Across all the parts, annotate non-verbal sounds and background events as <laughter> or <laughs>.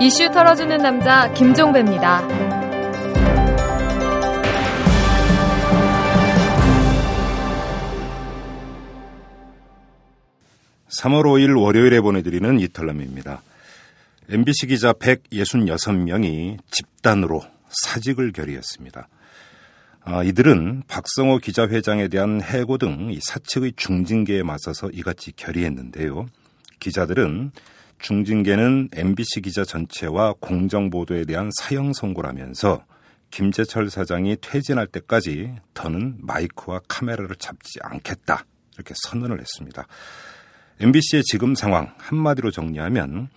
이슈 털어주는 남자 김종배입니다. 3월 5일 월요일에 보내드리는 이탈남입니다. MBC 기자 166명이 집단으로 사직을 결의했습니다. 아, 이들은 박성호 기자회장에 대한 해고 등 사측의 중징계에 맞서서 이같이 결의했는데요. 기자들은 중징계는 MBC 기자 전체와 공정 보도에 대한 사형 선고라면서 김재철 사장이 퇴진할 때까지 더는 마이크와 카메라를 잡지 않겠다 이렇게 선언을 했습니다. MBC의 지금 상황 한마디로 정리하면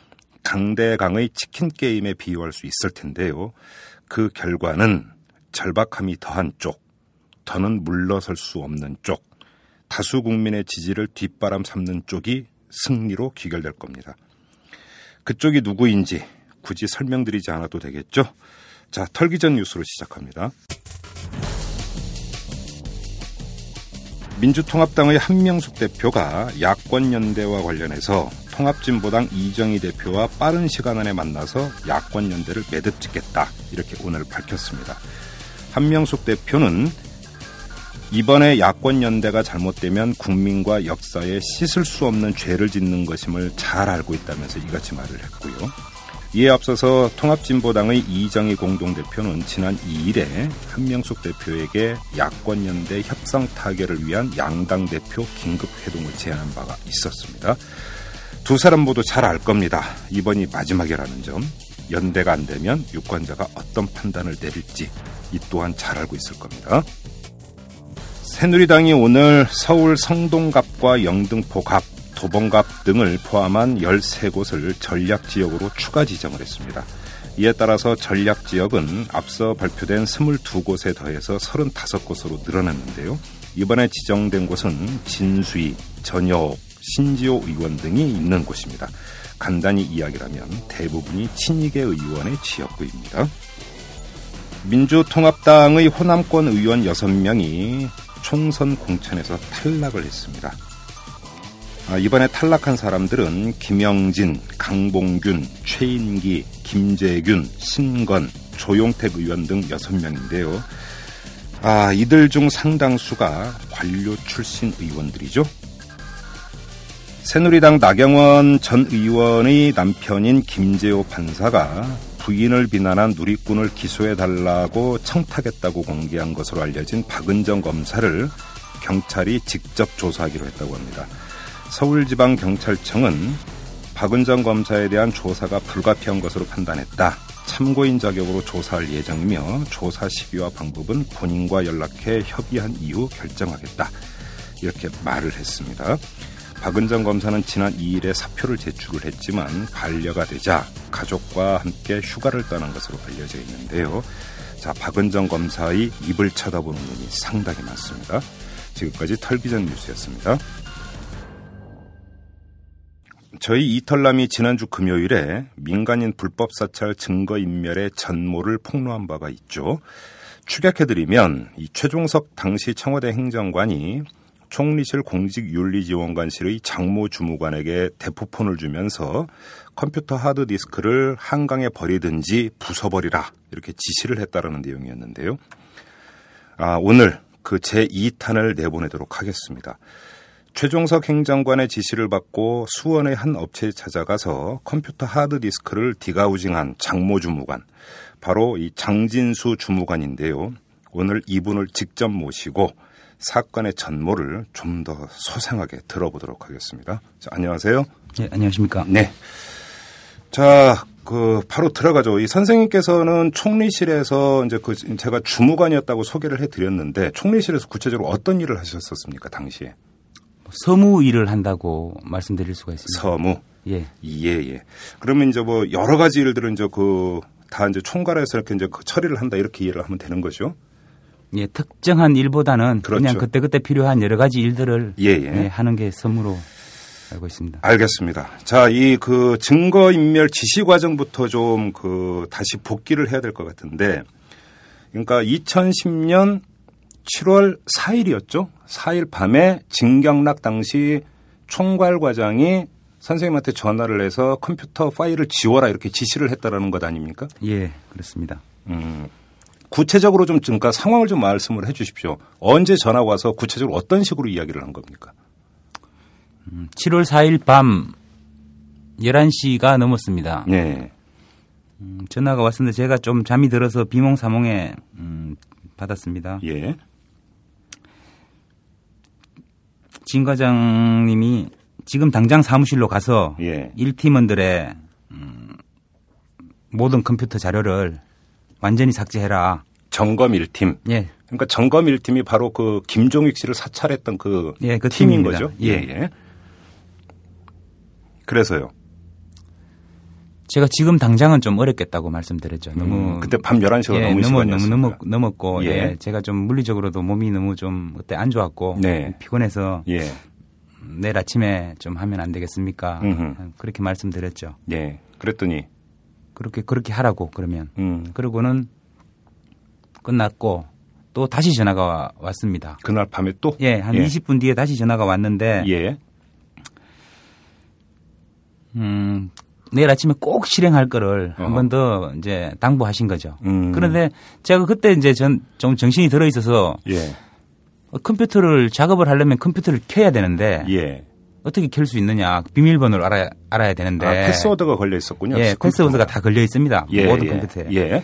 강대강의 치킨 게임에 비유할 수 있을 텐데요. 그 결과는 절박함이 더한 쪽, 더는 물러설 수 없는 쪽, 다수 국민의 지지를 뒷바람 삼는 쪽이 승리로 귀결될 겁니다. 그쪽이 누구인지 굳이 설명드리지 않아도 되겠죠? 자, 털기 전 뉴스로 시작합니다. 민주통합당의 한명숙 대표가 야권연대와 관련해서 통합진보당 이정희 대표와 빠른 시간 안에 만나서 야권연대를 매듭 짓겠다 이렇게 오늘 밝혔습니다. 한명숙 대표는 이번에 야권 연대가 잘못되면 국민과 역사에 씻을 수 없는 죄를 짓는 것임을 잘 알고 있다면서 이같이 말을 했고요. 이에 앞서서 통합진보당의 이정희 공동대표는 지난 2일에 한명숙 대표에게 야권연대 협상 타결을 위한 양당 대표 긴급 회동을 제안한 바가 있었습니다. 두 사람 모두 잘 알 겁니다. 이번이 마지막이라는 점. 연대가 안 되면 유권자가 어떤 판단을 내릴지 이 또한 잘 알고 있을 겁니다. 새누리당이 오늘 서울 성동갑과 영등포갑, 도봉갑 등을 포함한 13곳을 전략지역으로 추가 지정을 했습니다. 이에 따라서 전략지역은 앞서 발표된 22곳에 더해서 35곳으로 늘어났는데요. 이번에 지정된 곳은 진수희, 전여옥, 신지호 의원 등이 있는 곳입니다. 간단히 이야기라면 대부분이 친이계 의원의 지역구입니다. 민주통합당의 호남권 의원 6명이 총선 공천에서 탈락을 했습니다. 아, 이번에 탈락한 사람들은 김영진, 강봉균, 최인기, 김재균, 신건, 조용택 의원 등 6명인데요. 아, 이들 중 상당수가 관료 출신 의원들이죠. 새누리당 나경원 전 의원의 남편인 김재호 판사가 부인을 비난한 누리꾼을 기소해달라고 청탁했다고 공개한 것으로 알려진 박은정 검사를 경찰이 직접 조사하기로 했다고 합니다. 서울지방경찰청은 박은정 검사에 대한 조사가 불가피한 것으로 판단했다. 참고인 자격으로 조사할 예정이며 조사 시기와 방법은 본인과 연락해 협의한 이후 결정하겠다. 이렇게 말을 했습니다. 박은정 검사는 지난 2일에 사표를 제출을 했지만 반려가 되자 가족과 함께 휴가를 떠난 것으로 알려져 있는데요. 자, 박은정 검사의 입을 쳐다보는 눈이 상당히 많습니다. 지금까지 털기전 뉴스였습니다. 저희 이털남이 지난주 금요일에 민간인 불법 사찰 증거 인멸의 전모를 폭로한 바가 있죠. 추격해드리면 이 최종석 당시 청와대 행정관이 총리실 공직윤리지원관실의 장모 주무관에게 대포폰을 주면서 컴퓨터 하드디스크를 한강에 버리든지 부숴버리라 이렇게 지시를 했다라는 내용이었는데요. 아, 오늘 그 제2탄을 내보내도록 하겠습니다. 최종석 행정관의 지시를 받고 수원의 한 업체에 찾아가서 컴퓨터 하드디스크를 디가우징한 장모 주무관, 바로 이 장진수 주무관인데요. 오늘 이분을 직접 모시고 사건의 전모를 좀 더 소상하게 들어보도록 하겠습니다. 자, 안녕하세요. 네, 안녕하십니까. 네. 자, 그 바로 들어가죠. 이 선생님께서는 총리실에서 이제 그 제가 주무관이었다고 소개를 해드렸는데 총리실에서 구체적으로 어떤 일을 하셨었습니까 당시에? 서무 일을 한다고 말씀드릴 수가 있습니다. 서무. 예. 예, 예. 그러면 이제 뭐 여러 가지 일들은 이제 그 다 이제 총괄해서 이렇게 이제 그 처리를 한다 이렇게 이해를 하면 되는 거죠. 예, 특정한 일보다는 그렇죠. 그냥 그때그때 필요한 여러 가지 일들을 예, 예. 예, 하는 게 선무로 알고 있습니다. 알겠습니다. 자, 이 그 증거 인멸 지시 과정부터 좀 그 다시 복귀를 해야 될 것 같은데, 그러니까 2010년 7월 4일이었죠. 4일 밤에 진경락 당시 총괄 과장이 선생님한테 전화를 해서 컴퓨터 파일을 지워라 이렇게 지시를 했다라는 것 아닙니까? 예, 그렇습니다. 음. 구체적으로 좀 그러니까 상황을 좀 말씀을 해 주십시오. 언제 전화가 와서 구체적으로 어떤 식으로 이야기를 한 겁니까? 7월 4일 밤 11시가 넘었습니다. 네. 음, 전화가 왔었는데 제가 좀 잠이 들어서 비몽사몽에 음, 받았습니다. 예. 진 과장님이 지금 당장 사무실로 가서 예. 1팀원들의 음, 모든 컴퓨터 자료를 완전히 삭제해라. 점검 1팀. 예, 그러니까 점검 1팀이 바로 그 김종익 씨를 사찰했던 그, 예, 그 팀인 팀입니다. 거죠. 예. 그래서요. 제가 지금 당장은 좀 어렵겠다고 말씀드렸죠. 너무 음, 그때 밤 11시가 예, 넘은 너무 너무. 넘었, 넘었고 예. 예. 제가 좀 물리적으로도 몸이 너무 좀 그때 안 좋았고 네. 피곤해서 예. 내일 아침에 좀 하면 안 되겠습니까? 음흠. 그렇게 말씀드렸죠. 예. 그랬더니 그렇게 그렇게 하라고 그러면 음, 그러고는 끝났고 또 다시 전화가 와- 왔습니다. 그날 밤에 또 예, 한 예. 20분 뒤에 다시 전화가 왔는데 예. 음, 내일 아침에 꼭 실행할 거를 어허. 한번 더 이제 당부하신 거죠. 음. 그런데 제가 그때 이제 전 좀 정신이 들어 있어서 예. 컴퓨터를 작업을 하려면 컴퓨터를 켜야 되는데 예. 어떻게 켤 수 있느냐 비밀번호를 알아야 알아야 되는데 아, 패스워드가 걸려 있었군요. 예, 패스워드가 다 걸려 있습니다. 예, 모든 예, 컴퓨터에. 예.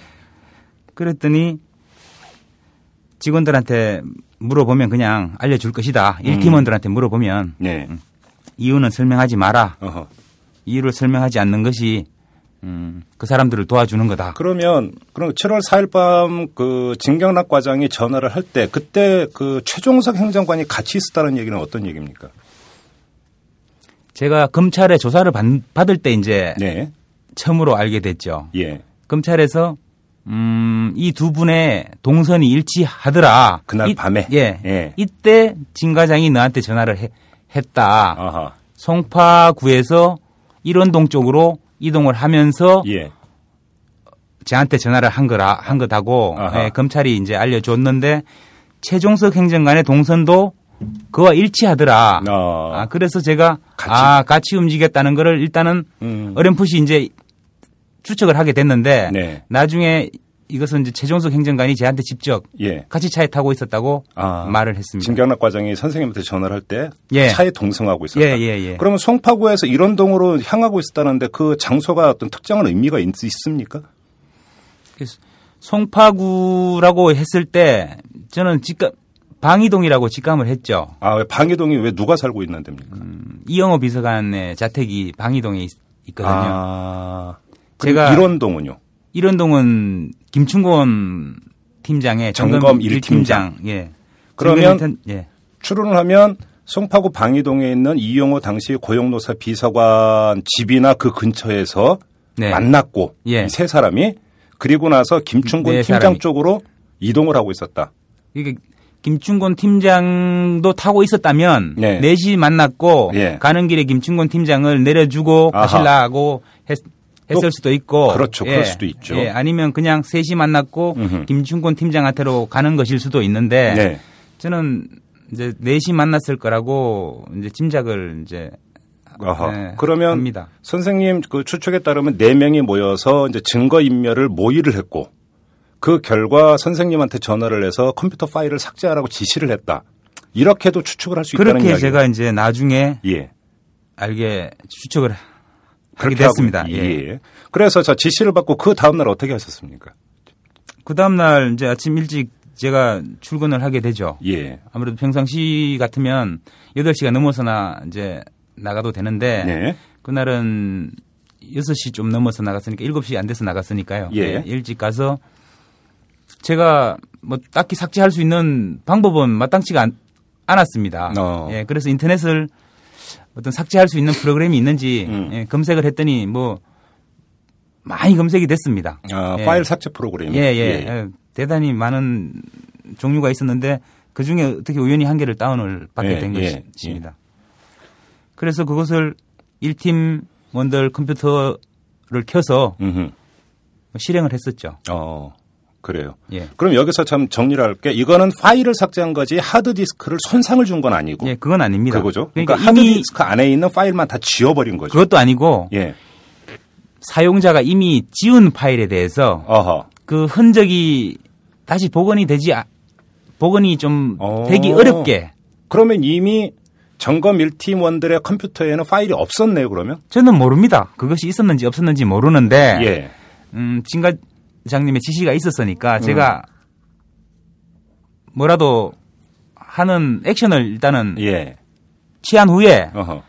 그랬더니 직원들한테 물어보면 그냥 알려줄 것이다. 음. 1팀원들한테 물어보면 네. 이유는 설명하지 마라. 어허. 이유를 설명하지 않는 것이 음, 그 사람들을 도와주는 거다. 그러면 그럼 7월 4일 밤 그 진경락 과장이 전화를 할 때 그때 그 최종석 행정관이 같이 있었다는 얘기는 어떤 얘기입니까? 제가 검찰에 조사를 받, 받을 때 이제 네. 처음으로 알게 됐죠. 예. 검찰에서 음, 이 두 분의 동선이 일치하더라. 그날 이- 밤에? 예. 예. 이때 진 과장이 너한테 전화를 해- 했다. 아하. 송파구에서 일원동 쪽으로 이동을 하면서 예. 저한테 전화를 한 거라 한 아하. 예, 검찰이 이제 알려줬는데 최종석 행정관의 동선도 그와 일치하더라. 어. 아 그래서 제가 같이. 아 같이 움직였다는 거를 일단은 음. 어렴풋이 이제 추측을 하게 됐는데 네. 나중에 이것은 이제 최종석 행정관이 저한테 직접 예. 같이 차에 타고 있었다고 아. 말을 했습니다. 진경락 과장이 선생님한테 전화를 할때 예. 차에 동승하고 있었다. 예, 예, 예. 그러면 송파구에서 일원동으로 향하고 있었다는데 그 장소가 어떤 특정한 의미가 있? 그래서 송파구라고 했을 때 저는 직감 방이동이라고 직감을 했죠. 아, 왜 방해동이 왜 누가 살고 있는 데입니까? 음, 이영호 비서관의 자택이 방이동에 있, 거든요 아. 제가- 일원동은요. 이런동은 김충곤 팀장의 점검 점검 일 1팀장. 예. 그러면 점검 일 팀- 예. 추론을 하면 송파구 방이동에 있는 이용호 당시 고용노사 비서관 집이나 그 근처에서 네. 만났고 예. 이세 사람이 그리고 나서 김충곤 네 팀장 사람이. 쪽으로 이동을 하고 있었다. 이게 김충곤 팀장도 타고 있었다면 네. 네. 시 만났고 예. 가는 길에 김충곤 팀장을 내려주고. 가실라고 했, 또 했을 수도 있고 그렇죠. 그럴 수도 있죠. 예, 아니면 그냥 셋이 만났고 음흠. 김충곤 팀장한테로 가는 것일 수도 있는데 네. 저는 이제 넷이 만났을 거라고 이제 짐작을 이제 아하. 네, 그러면 합니다. 선생님 그 추측에 따르면 네 명이 모여서 이제 증거 인멸을 모의를 했고 그 결과 선생님한테 전화를 해서 컴퓨터 파일을 삭제하라고 지시를 했다. 이렇게도 추측을 할 수 있다는 그렇게 이야기. 제가 이제 나중에 예. 알게 추측을 하게 그렇게 하고- 됐습니다. 예. 예. 그래서 저 지시를 받고 그 다음 날 어떻게 하셨습니까? 그 다음 날 이제 아침 일찍 제가 출근을 하게 되죠. 예. 아무래도 평상시 같으면 8시가 넘어서나 이제 나가도 되는데 네. 그날은 6시 좀 넘어서 나갔으니까 7시 안 돼서 나갔으니까요. 예. 일찍 가서 제가 뭐 딱히 삭제할 수 있는 방법은 마땅치가 않, 않았습니다. 어. 예, 그래서 인터넷을 어떤 삭제할 수 있는 프로그램이 있는지 음. 예, 검색을 했더니 뭐 많이 검색이 됐습니다. 아, 예. 파일 삭제 프로그램. 예, 예, 예. 대단히 많은 종류가 있었는데 그 중에 어떻게 우연히 한 개를 다운을 받게 예, 된 예, 것입니다. 그래서 그것을 1팀원들 컴퓨터를 켜서 음흠. 실행을 했었죠. 어. 그래요. 예. 그럼 여기서 참 정리를 할게. 이거는 파일을 삭제한 거지 하드 디스크를 손상을 준 건 아니고. 예, 그건 아닙니다. 그거죠. 그러니까, 그러니까, 이미 하드 디스크 안에 있는 파일만 다 지워버린 거죠. 그것도 아니고 예. 사용자가 이미 지운 파일에 대해서 어허. 그 흔적이 다시 복원이 되지 아- 복원이 좀 어. 되기 어렵게 그러면 이미 점검 1팀원들의 컴퓨터에는 파일이 없었네요, 그러면? 저는 모릅니다. 그것이 있었는지 없었는지 모르는데 예. 음, 진과 장님의 지시가 있었으니까 제가 뭐라도 하는 액션을 일단은 예. 취한 후에 어허.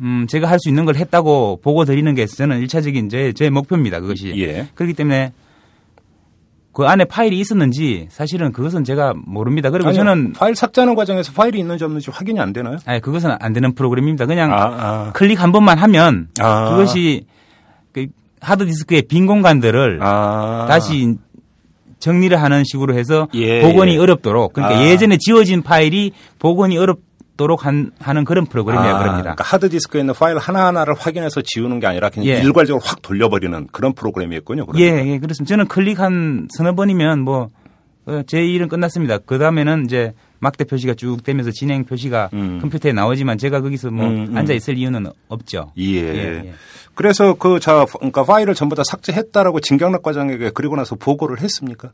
음, 제가 할 수 있는 걸 했다고 보고 드리는 게 저는 일차적인 제, 제 목표입니다. 그것이. 예. 그렇기 때문에 그 안에 파일이 있었는지 사실은 그것은 제가 모릅니다. 그리고 아니요, 저는 파일 삭제하는 과정에서 파일이 있는지 없는지 확인이 안 되나요? 아니 그것은 안 되는 프로그램입니다. 그냥 아, 아. 클릭 한 번만 하면 아. 그것이 그 하드 디스크의 빈 공간들을 아. 다시 정리를 하는 식으로 해서 예, 복원이 예. 어렵도록 그러니까 아. 예전에 지워진 파일이 복원이 어렵도록 한, 하는 그런 프로그램이야 아, 그럽니다. 그러니까 하드디스크에 있는 파일 하나하나를 확인해서 지우는 게 아니라 그냥 예. 일괄적으로 확 돌려버리는 그런 프로그램이었군요. 그러면. 예, 예, 그렇습니다. 저는 클릭 한 서너 번이면 뭐, 어, 제 일은 끝났습니다. 그 다음에는 이제 막대 표시가 쭉 되면서 진행 표시가 음. 컴퓨터에 나오지만 제가 거기서 뭐 음, 음. 앉아 있을 이유는 없죠. 예. 예. 그래서 그, 자, 그러니까 파일을 전부 다 삭제했다라고 진경락 과장에게 그리고 나서 보고를 했습니까?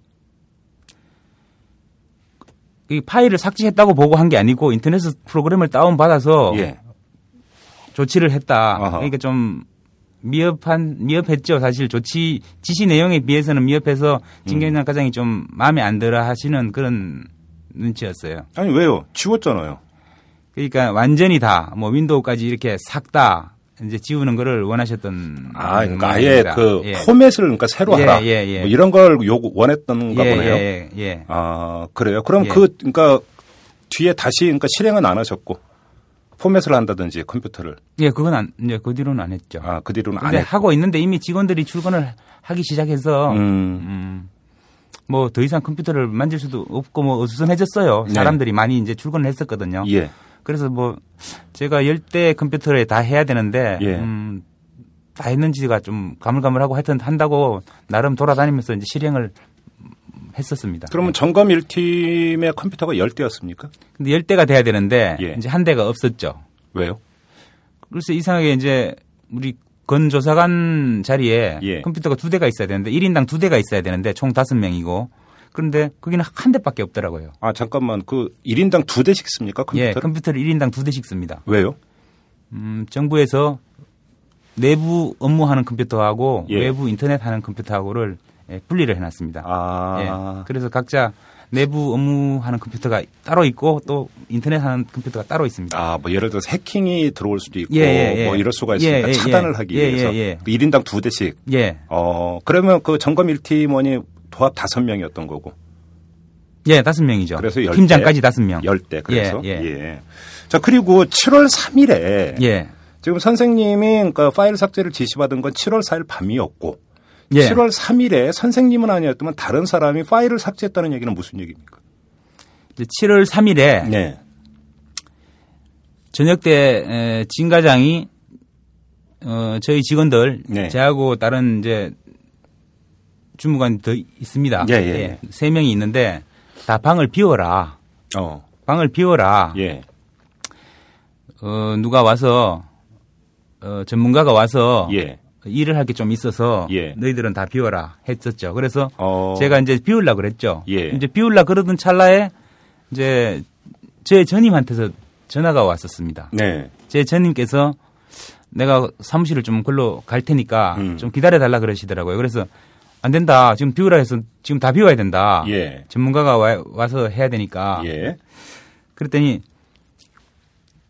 이 파일을 삭제했다고 보고한 게 아니고 인터넷 프로그램을 다운 받아서 예. 조치를 했다. 아하. 그러니까 좀 미흡한 미흡했죠. 사실 조치 지시 내용에 비해서는 미흡해서 진경락 과장이 좀 마음에 안 들어 하시는 그런 눈치였어요. 아니, 왜요? 지웠잖아요. 그러니까 완전히 다 뭐 윈도우까지 이렇게 싹 다 이제 지우는 거를 원하셨던 아, 그러니까 아예. 그 예. 포맷을 그러니까 새로 예, 하라. 예, 예. 뭐 이런 걸 요구 원했던가 예, 보네요. 예, 예, 예. 아, 그래요. 그럼 예. 그 그러니까 뒤에 다시 그러니까 실행은 안 하셨고 포맷을 한다든지 컴퓨터를 예, 그건 안, 이제 그 뒤로는 안 했죠. 아, 그 뒤로는 안 했고. 하고 있는데 이미 직원들이 출근을 하기 시작해서 음. 음, 뭐 더 이상 컴퓨터를 만질 수도 없고 뭐 어수선해졌어요. 네. 사람들이 많이 이제 출근을 했었거든요. 예. 그래서 뭐 제가 열대 컴퓨터에 다 해야 되는데 예. 음, 다 했는지가 좀 가물가물하고 하여튼 한다고 나름 돌아다니면서 이제 실행을 했었습니다. 그러면 점검 1팀의 컴퓨터가 10대였습니까? 근데 열 대가 돼야 되는데 예. 이제 한 대가 없었죠. 왜요? 그래서 이상하게 이제 우리 건 조사관 자리에 예. 컴퓨터가 두 대가 있어야 되는데 1인당 두 대가 있어야 되는데 총 다섯 명이고 그런데 거기는 한 대밖에 없더라고요. 아, 잠깐만. 그 1인당 두 대씩 씁니까? 예, 컴퓨터? 컴퓨터를 1인당 두 대씩 씁니다. 왜요? 음, 정부에서 내부 업무하는 컴퓨터하고 예. 외부 인터넷 하는 컴퓨터하고를 예, 분리를 해놨습니다. 아. 예, 그래서 각자 내부 업무하는 컴퓨터가 따로 있고 또 인터넷 하는 컴퓨터가 따로 있습니다. 아, 뭐 예를 들어서 해킹이 들어올 수도 있고 예, 예, 예. 뭐 이럴 수가 있으니까 예, 예, 차단을 예. 하기 예, 위해서 예, 예. 그 1인당 두 대씩. 예, 어, 그러면 그 점검 1팀원이 도합 다섯 명이었던 거고. 예, 다섯 명이죠. 그래서 열 팀장까지 다섯 명. 10대. 그래서 예, 예. 예. 자, 그리고 7월 3일에 예, 지금 선생님이 그러니까 파일 삭제를 지시받은 건 7월 4일 밤이었고 예. 7월 3일에 선생님은 아니었지만 다른 사람이 파일을 삭제했다는 얘기는 무슨 얘기입니까? 이제 7월 3일에 네. 저녁 때 진 과장이 어, 저희 직원들 네. 저하고 다른 이제 주무관이 더 있습니다. 예, 예. 세 명이 있는데 다 방을 비워라. 어. 방을 비워라. 예. 어, 누가 와서 어, 전문가가 와서 예. 일을 할 게 좀 있어서 예. 너희들은 다 비워라 했었죠. 그래서 어. 제가 이제 비울라 그랬죠. 예. 이제 비울라 그러던 찰나에 이제 제 전임한테서 전화가 왔었습니다. 네. 제 전임께서 내가 사무실을 좀 걸로 갈 테니까 음. 좀 기다려 달라 그러시더라고요. 그래서 안 된다. 지금 비우라 해서 지금 다 비워야 된다. 예. 전문가가 와, 와서 해야 되니까. 예. 그랬더니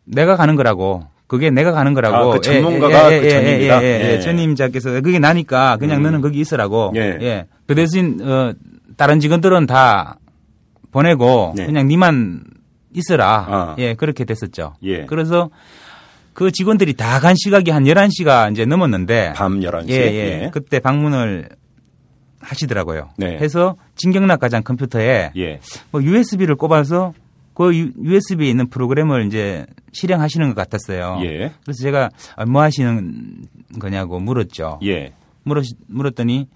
내가 가는 거라고. 그게 내가 가는 거라고. 아, 그 전문가가 그 전임이다? 예, 예, 예, 예. 전임자께서 그게 나니까 그냥 음. 너는 거기 있으라고. 예. 그 대신 어, 다른 직원들은 다 보내고 네. 그냥 니만 있으라. 아. 예, 그렇게 됐었죠. 예. 그래서 그 직원들이 다 간 시각이 한 11시가 이제 넘었는데 밤 11시. 예, 예. 그때 방문을 하시더라고요. 네. 해서 진경락 과장 컴퓨터에 예. 뭐 USB를 꼽아서 그 USB에 있는 프로그램을 이제 실행하시는 것 같았어요. 예. 그래서 제가 아, 뭐 하시는 거냐고 물었죠. 예. 물었, 물었더니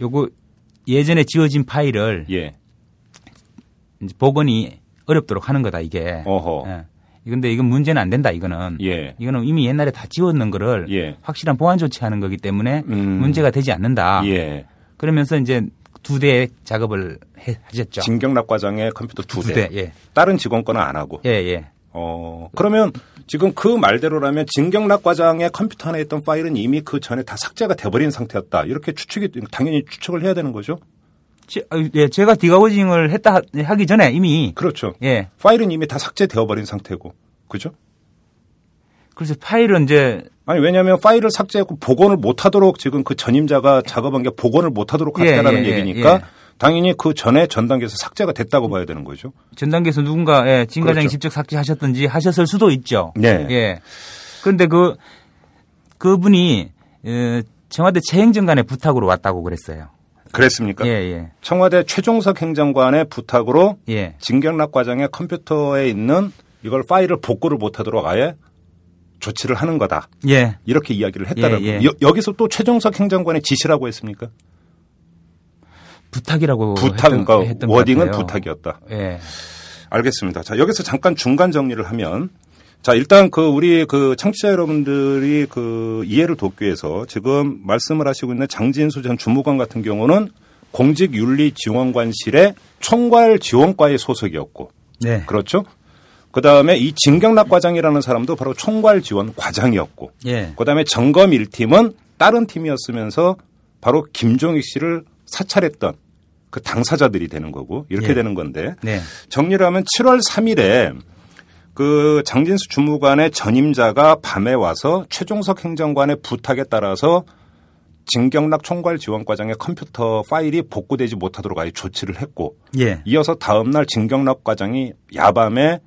요거 예전에 지워진 파일을 예. 이제 복원이 어렵도록 하는 거다 이게. 어허. 예. 근데 이건 문제는 안 된다 이거는. 예. 이거는 이미 옛날에 다 지웠는 거를 예. 확실한 보안 조치하는 거기 때문에 음. 문제가 되지 않는다. 예. 그러면서 이제 두 대의 작업을 해, 하셨죠. 진경락 과장의 컴퓨터 두 대. 두 대. 예. 다른 직원 거는 안 하고. 예, 예. 어, 그러면 지금 그 말대로라면 진경락 과장의 컴퓨터 안에 있던 파일은 이미 그 전에 다 삭제가 돼버린 상태였다. 이렇게 추측이, 당연히 추측을 해야 되는 거죠? 제, 아, 예, 제가 디가워징을 했다 하- 하기 전에 이미 그렇죠. 예. 파일은 이미 다 삭제되어 버린 상태고. 그죠? 그래서 파일은 이제 아니, 왜냐하면 파일을 삭제하고 복원을 못 하도록 지금 그 전임자가 작업한 게 복원을 못 하도록 예, 했다라는 예, 예, 얘기니까 예. 당연히 그 전에 전 단계에서 삭제가 됐다고 봐야 되는 거죠. 전 단계에서 누군가 예, 진 과장이 그렇죠. 직접 삭제하셨든지 하셨을 수도 있죠. 네. 예. 그런데 그 그분이 에, 청와대 최행정관의 부탁으로 왔다고 그랬어요. 그랬습니까? 예, 예. 청와대 최종석 행정관의 부탁으로 예. 진경락 과장의 컴퓨터에 있는 이걸 파일을 복구를 못하도록 아예 조치를 하는 거다. 예. 이렇게 이야기를 했다는 예, 예. 거. 여- 여기서 또 최종석 행정관의 지시라고 했습니까? 부탁이라고 부탁, 했던, 그러니까 했던 것 워딩은. 부탁이었다. 예. 알겠습니다. 자, 여기서 잠깐 중간 정리를 하면 자, 일단 그 우리 그 청취자 여러분들이 그 이해를 돕기 위해서 지금 말씀을 하시고 있는 장진수 전 주무관 같은 경우는 공직윤리지원관실의 총괄 지원과의 소속이었고 네. 그렇죠? 그 다음에 이 진경락 과장이라는 사람도 바로 총괄 지원 과장이었고 예. 그 다음에 점검 1팀은 다른 팀이었으면서 바로 김종익 씨를 사찰했던 그 당사자들이 되는 거고 이렇게 예. 되는 건데 네. 정리를 하면 7월 3일에 그 장진수 주무관의 전임자가 밤에 와서 최종석 행정관의 부탁에 따라서 진경락 총괄 지원과장의 컴퓨터 파일이 복구되지 못하도록 아예 조치를 했고 예. 이어서 다음 날 진경락 과장이 야밤에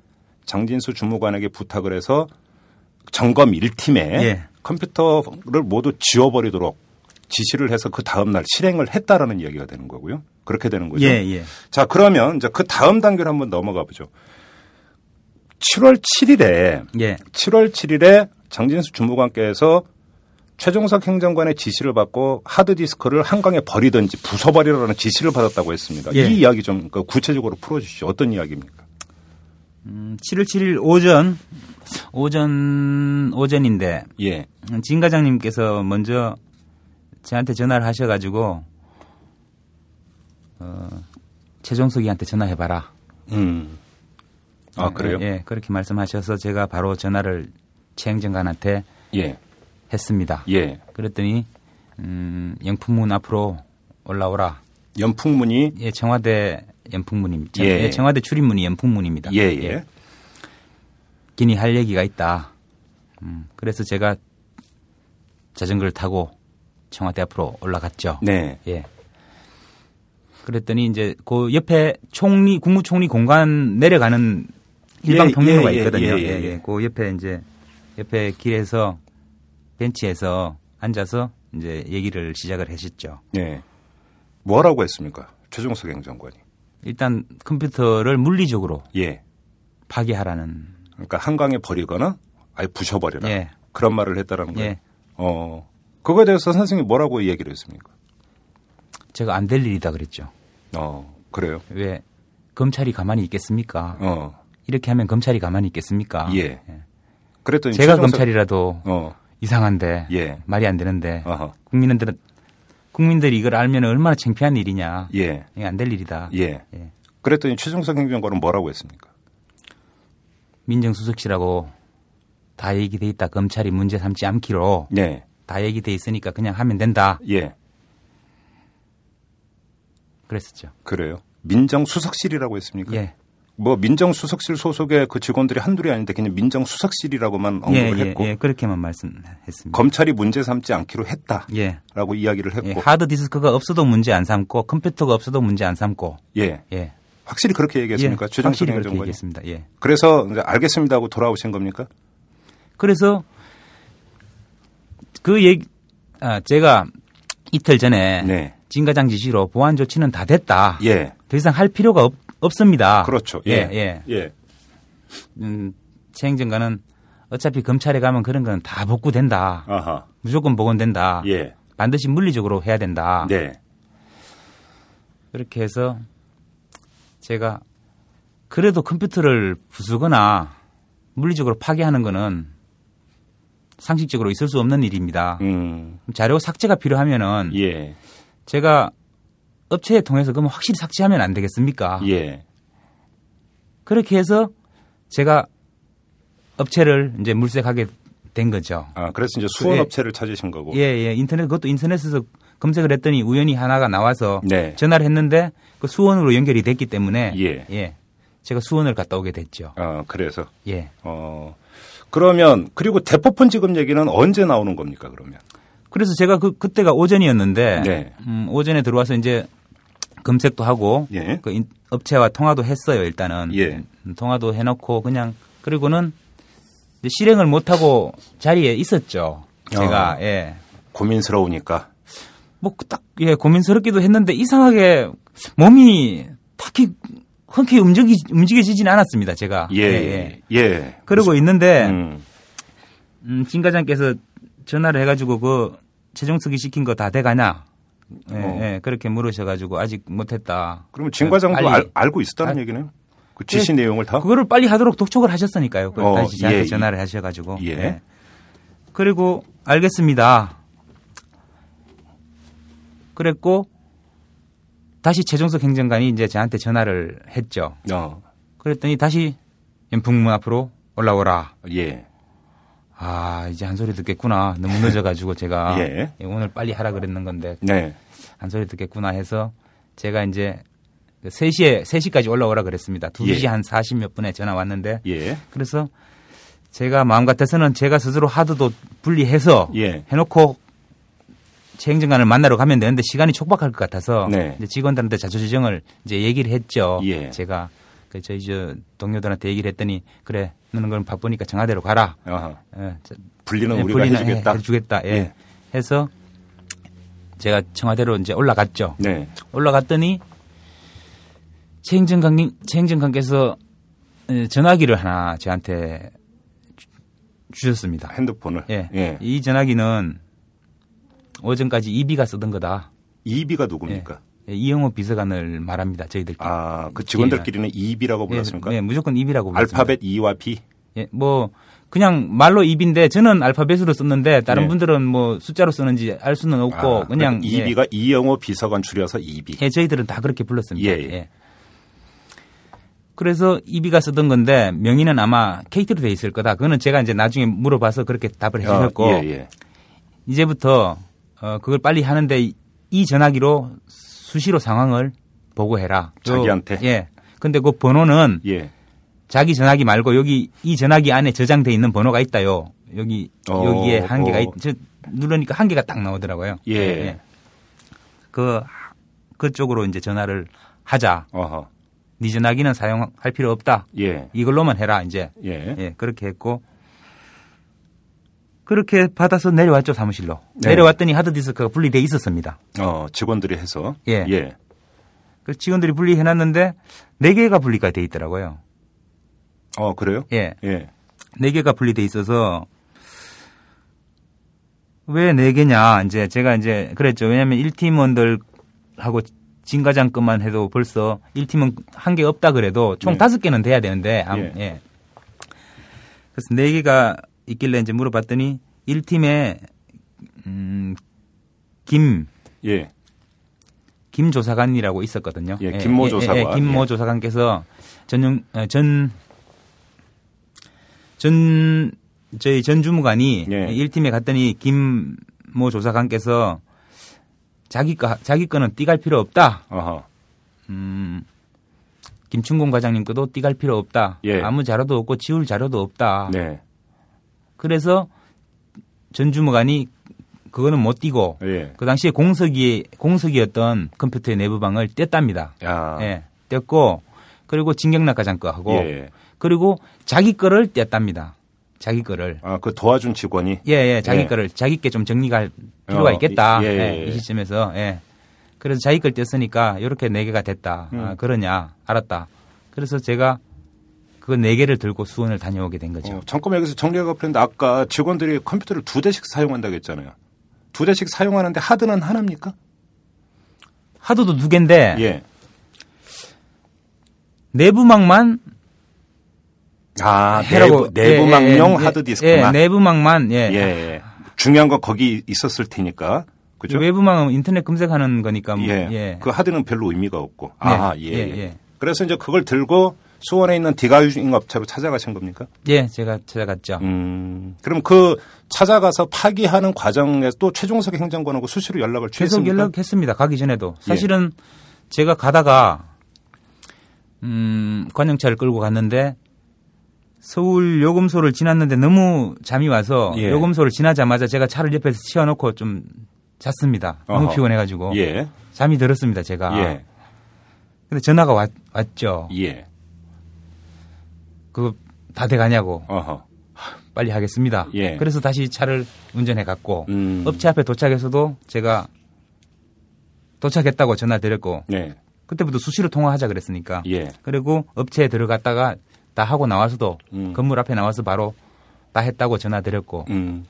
장진수 주무관에게 부탁을 해서 점검 1팀에 예. 컴퓨터를 모두 지워버리도록 지시를 해서 그 다음 날 실행을 했다라는 이야기가 되는 거고요. 그렇게 되는 거죠. 예, 예. 자, 그러면 이제 그 다음 단계로 한번 넘어가 보죠. 7월 7일에 예. 7월 7일에 장진수 주무관께서 최종석 행정관의 지시를 받고 하드디스크를 한강에 버리든지 부숴버리라는 지시를 받았다고 했습니다. 예. 이 이야기 좀그 구체적으로 풀어주시죠. 어떤 이야기입니까? 음, 7월 7일 오전 오전 오전인데 예. 진 과장님께서 먼저 저한테 전화를 하셔가지고 어, 최종석이한테 전화해봐라. 음. 아, 그래요? 예, 예, 그렇게 말씀하셔서 제가 바로 전화를 최 행정관한테 예. 했습니다. 예. 그랬더니 음, 영풍문 앞으로 올라오라. 연풍문이 예, 청와대 연풍문입니다. 예. 예, 청와대 출입문이 연풍문입니다. 예, 예. 기니 할 얘기가 있다. 음, 그래서 제가 자전거를 타고 청와대 앞으로 올라갔죠. 네. 예. 그랬더니 이제 그 옆에 총리 국무총리 공간 내려가는 일방 예, 통로가 예, 예, 있거든요. 예, 예, 예, 예. 예. 그 옆에 이제 옆에 길에서 벤치에서 앉아서 이제 얘기를 시작을 하셨죠. 네. 뭐라고 했습니까? 최종석 행정관이. 일단 컴퓨터를 물리적으로 예. 파괴하라는 그러니까 한강에 버리거나 아예 부셔버려라. 예. 그런 말을 했다라는 거예요. 예. 어. 그거에 대해서 선생님이 뭐라고 얘기를 했습니까? 제가 안 될 일이다 그랬죠. 어. 그래요. 왜 검찰이 가만히 있겠습니까? 어. 이렇게 하면 검찰이 가만히 있겠습니까? 예. 그랬더니 제가 최종석- 검찰이라도 어. 이상한데 예. 말이 안 되는데 어허. 국민들은 국민들이 이걸 알면 얼마나 창피한 일이냐. 예. 이게 안 될 일이다. 예. 예. 그랬더니 최종석 행정관은 뭐라고 했습니까? 민정수석실하고 다 얘기돼 있다. 검찰이 문제 삼지 않기로 네. 다 얘기돼 있으니까 그냥 하면 된다. 예. 그랬었죠. 그래요. 민정수석실이라고 했습니까? 예. 뭐 민정수석실 소속의 그 직원들이 한둘이 아닌데 그냥 민정수석실이라고만 예, 언급을 예, 했고 예. 그렇게만 말씀했습니다. 검찰이 문제 삼지 않기로 했다라고 예. 이야기를 했고 예. 하드 디스크가 없어도 문제 안 삼고 컴퓨터가 없어도 문제 안 삼고 예. 예. 확실히 그렇게 얘기했습니까? 예. 그렇게 행정관이. 얘기했습니다. 예. 그래서 이제 알겠습니다 하고 돌아오신 겁니까? 그래서 그 얘기 아, 제가 이틀 전에 네. 진과장 지시로 보안 조치는 다 됐다. 예. 더 이상 할 필요가 없, 없습니다. 그렇죠. 예, 예. 예. 예. 음, 최 행정관은 어차피 검찰에 가면 그런 건 다 복구된다. 아하. 무조건 복원된다. 예. 반드시 물리적으로 해야 된다. 네. 그렇게 해서 제가 그래도 컴퓨터를 부수거나 물리적으로 파괴하는 거는 상식적으로 있을 수 없는 일입니다. 음. 자료 삭제가 필요하면은 예. 제가 업체에 통해서 그러면 확실히 삭제하면 안 되겠습니까? 예. 그렇게 해서 제가 업체를 이제 물색하게 된 거죠. 아, 그래서 이제 수원 업체를 찾으신 거고. 예, 예. 인터넷, 그것도 인터넷에서 검색을 했더니 우연히 하나가 나와서 네. 전화를 했는데 그 수원으로 연결이 됐기 때문에 예. 제가 수원을 갔다 오게 됐죠. 아, 그래서 예. 어. 그러면 그리고 대포폰 지급 얘기는 언제 나오는 겁니까, 그러면? 그래서 제가 그 그때가 오전이었는데 네. 음, 오전에 들어와서 이제 검색도 하고 예. 그 인- 업체와 통화도 했어요, 일단은. 예. 음, 통화도 해 놓고 그냥 그리고는 실행을 못 하고 자리에 있었죠. 제가 어. 예. 고민스러우니까. 뭐딱 예, 고민스럽기도 했는데 이상하게 몸이 딱히 흔쾌히 움직이 움직여지지는 않았습니다, 제가. 예. 예. 그러고 있는데 음. 음, 진 과장께서 전화를 해가지고 그 최종석이 시킨 거 다 돼가냐? 예, 어. 예, 그렇게 물으셔가지고 아직 못했다. 그러면 진 과장도 빨리- 알, 알고 있었다는 아, 얘기네요. 그 지시 내용을 다. 그거를 빨리 하도록 독촉을 하셨으니까요. 어, 다시 저한테 예, 전화를 하셔가지고. 예. 그리고 알겠습니다. 그랬고 다시 최종석 행정관이 이제 저한테 전화를 했죠. 어. 그랬더니 다시 연풍문 앞으로 올라오라. 예. 아 이제 한 소리 듣겠구나. 너무 늦어가지고 제가 <laughs> 예. 오늘 빨리 하라 그랬는 건데 네. 한 소리 듣겠구나 해서 제가 이제 3시에 3시까지 올라오라 그랬습니다. 2시 예. 한 40몇 분에 전화 왔는데 예. 그래서 제가 마음 같아서는 제가 스스로 하드도 분리해서 예. 해놓고 최 행정관을 만나러 가면 되는데 시간이 촉박할 것 같아서 네. 직원들한테 자초지정을 이제 얘기를 했죠. 예. 제가 그 저희 저 동료들한테 얘기를 했더니 그래 너는 그럼 바쁘니까 정하대로 가라. 아하. 예, 저- 분리는 예, 우리가 분리는 해주겠다. 해, 해주겠다. 예. 예. 해서 제가 청와대로 이제 올라갔죠. 네. 올라갔더니 최 행정관 최 행정관께서 예, 전화기를 하나 저한테 주- 주셨습니다. 핸드폰을. 예. 예. 이 전화기는 오전까지 이비가 쓰던 거다. 이비가 누굽니까? 예, 이영호 비서관을 말합니다. 저희들끼리. 아, 그 직원들끼리는 이비라고 불렀습니까? 예, 예, 무조건 이비라고 불렀습니다. 알파벳 E와 B. 예, 뭐 그냥 말로 입인데 저는 알파벳으로 썼는데 다른 네. 분들은 뭐 숫자로 쓰는지 알 수는 없고 아, 그냥 그러니까 이비가 이영호 비서관 줄여서 이비. 예, 저희들은 다 그렇게 불렀습니다. 예, 예. 그래서 이비가 쓰던 건데 명의는 아마 KT로 돼 있을 거다. 그거는 제가 이제 나중에 물어봐서 그렇게 답을 해주셨고 어, 예, 예. 이제부터 어, 그걸 빨리 하는데 이- 이 전화기로 수시로 상황을 보고해라. 또- 자기한테? 예. 근데 그 번호는 예. 자기 전화기 말고 여기 이 전화기 안에 저장돼 있는 번호가 있다요. 여기 어, 여기에 한 개가 어. 있, 저 누르니까 한 개가 딱 나오더라고요. 예. 그 그쪽으로 이제 전화를 하자. 어허. 네 전화기는 사용할 필요 없다. 예. 이걸로만 해라 이제. 예. 예, 그렇게 했고 그렇게 받아서 내려왔죠 사무실로. 네. 내려왔더니 하드디스크가 분리돼 있었습니다. 어, 직원들이 해서. 예. 예. 그 직원들이 분리해놨는데 네 개가 분리가 돼 있더라고요. 어, 그래요? 예, 예. 네 개가 분리돼 있어서 왜 네 개냐 이제 제가 이제 그랬죠. 왜냐하면 1팀원들하고 진과장 것만 해도 벌써 1팀은 한 개 없다 그래도 총 네. 다섯 개는 돼야 되는데 아무- 예. 예. 그래서 네 개가 있길래 이제 물어봤더니 1팀에 음, 김 예. 김 조사관이라고 있었거든요. 예, 김모 조사관. 김모 예. 조사관께서 전용 어, 전, 전 저희 전 주무관이 예. 1팀에 갔더니 김모 조사관께서 자기 거 자기 거는 띠갈 필요 없다. 어허. 음. 김춘공 과장님 거도 띠갈 필요 없다. 예. 아무 자료도 없고 지울 자료도 없다. 네. 그래서 전 주무관이 그거는 못 띄고 예. 그 당시에 공석이 공석이었던 컴퓨터의 내부방을 뗐답니다. 야. 예, 뗐고 그리고 진경락 과장 거 하고 예. 그리고 자기 거를 뗐답니다. 자기 거를 아, 그 도와준 직원이 예, 예, 자기 예. 거를 자기 게 좀 정리가 할 필요가 어, 있겠다. 예, 예. 이 시점에서 예. 그래서 자기 걸 뗐으니까 이렇게 네 개가 됐다. 음. 아, 그러냐, 알았다. 그래서 제가 그 네 개를 들고 수원을 다녀오게 된 거죠. 어, 잠깐만 여기서 정리가 그랬는데 아까 직원들이 컴퓨터를 두 대씩 사용한다고 했잖아요. 두 대씩 사용하는데 하드는 하나입니까? 하드도 두 개인데 예. 내부망만 아, 해라고 내부, 내부망용 예, 예, 하드 디스크만. 예, 내부망만 예. 예, 예. 중요한 건 거기 있었을 테니까. 그죠? 외부망은 인터넷 검색하는 거니까 뭐, 예. 예. 그 하드는 별로 의미가 없고. 아, 예, 예, 예. 예. 그래서 이제 그걸 들고 수원에 있는 디가유징 업체로 찾아가신 겁니까? 예, 제가 찾아갔죠. 음. 그럼 그 찾아가서 파기하는 과정에서 또 최종석 행정관하고 수시로 연락을 계속 취했습니까? 연락했습니다. 가기 전에도. 예. 사실은 제가 가다가 음, 관용차를 끌고 갔는데 서울 요금소를 지났는데 너무 잠이 와서 예. 요금소를 지나자마자 제가 차를 옆에서 치워놓고 좀 잤습니다. 너무 어허. 피곤해가지고 예. 잠이 들었습니다. 제가. 예. 근데 전화가 왔, 왔죠. 예. 그거 다 돼가냐고 어허. 빨리 하겠습니다. 예. 그래서 다시 차를 운전해 갔고 음. 업체 앞에 도착해서도 제가 도착했다고 전화 드렸고 네. 그때부터 수시로 통화하자 그랬으니까 예. 그리고 업체에 들어갔다가 다 하고 나와서도 음. 건물 앞에 나와서 바로 다 했다고 전화 드렸고 음.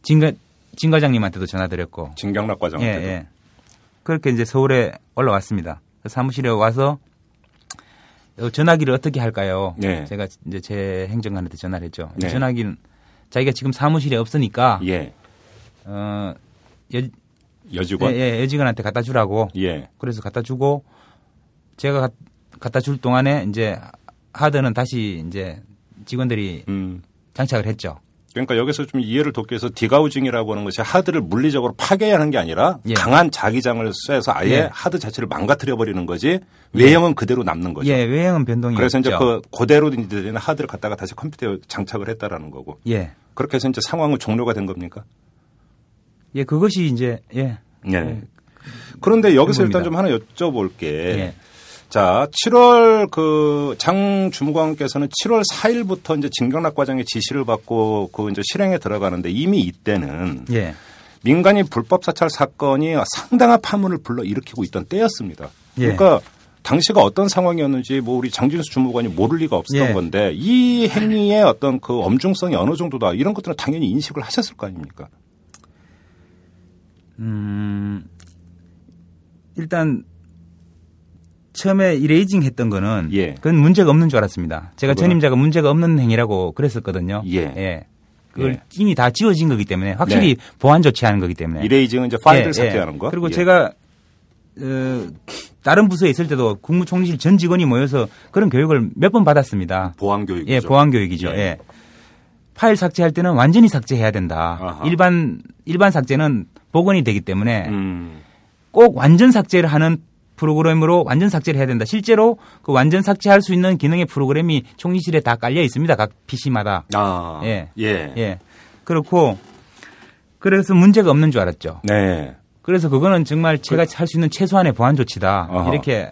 진과 진 과장님한테도 전화 드렸고 진경락 예, 과장한테도. 예. 그렇게 이제 서울에 올라왔습니다. 그 사무실에 와서 어, 전화기를 어떻게 할까요? 네. 제가 이제 제 행정관한테 전화를 했죠. 네. 전화기는 자기가 지금 사무실에 없으니까 예. 어, 여, 여직원. 예, 예, 여직원한테 갖다 주라고. 예. 그래서 갖다 주고 제가 가- 갖다 줄 동안에 이제 하드는 다시 이제 직원들이 음. 장착을 했죠. 그러니까 여기서 좀 이해를 돕기 위해서 디가우징이라고 하는 것이 하드를 물리적으로 파괴하는 게 아니라 예. 강한 자기장을 쏘서 아예 예. 하드 자체를 망가뜨려 버리는 거지 외형은 그대로 남는 거죠. 예, 외형은 변동이 그래서 이제 없죠. 그 그대로 이제 하드를 갖다가 다시 컴퓨터에 장착을 했다라는 거고 예, 그렇게 해서 이제 상황은 종료가 된 겁니까? 예, 그것이 이제 예, 예. 그런데 여기서. 일단 좀 하나 여쭤볼 게. 예. 자, 7월 그 장 주무관께서는 7월 4일부터 이제 진경락 과장의 지시를 받고 그 이제 실행에 들어가는데 이미 이때는 예, 민간인 불법 사찰 사건이 상당한 파문을 불러 일으키고 있던 때였습니다. 예. 그러니까 당시가 어떤 상황이었는지 뭐 우리 장진수 주무관이 모를 리가 없었던 예. 건데 이 행위의 어떤 그 엄중성이 어느 정도다 이런 것들은 당연히 인식을 하셨을 거 아닙니까? 음, 일단 처음에 erasing 했던 거는 예. 그건 문제가 없는 줄 알았습니다. 제가 그거는- 전임자가 문제가 없는 행위라고 그랬었거든요. 예. 그걸 예. 이미 다 지워진 거기 때문에 확실히 보안 조치하는 거기 때문에 erasing은 이제 파일을 네. 예, 예. 삭제하는 거. 그리고 예. 제가 어, 다른 부서에 있을 때도 국무총리실 전 직원이 모여서 그런 교육을 몇 번 받았습니다. 보안 교육이죠. 예, 보안 교육이죠. 예. 예. 파일 삭제할 때는 완전히 삭제해야 된다. 아하. 일반 일반 삭제는 복원이 되기 때문에 음. 꼭 완전 삭제를 하는 프로그램으로 완전 삭제를 해야 된다. 실제로 그 완전 삭제할 수 있는 기능의 프로그램이 총리실에 다 깔려 있습니다. 각 PC마다. 아. 예. 예. 예. 그렇고 그래서 문제가 없는 줄 알았죠. 네. 그래서 그거는 정말 제가 할수 있는 최소한의 보안 조치다. 어허. 이렇게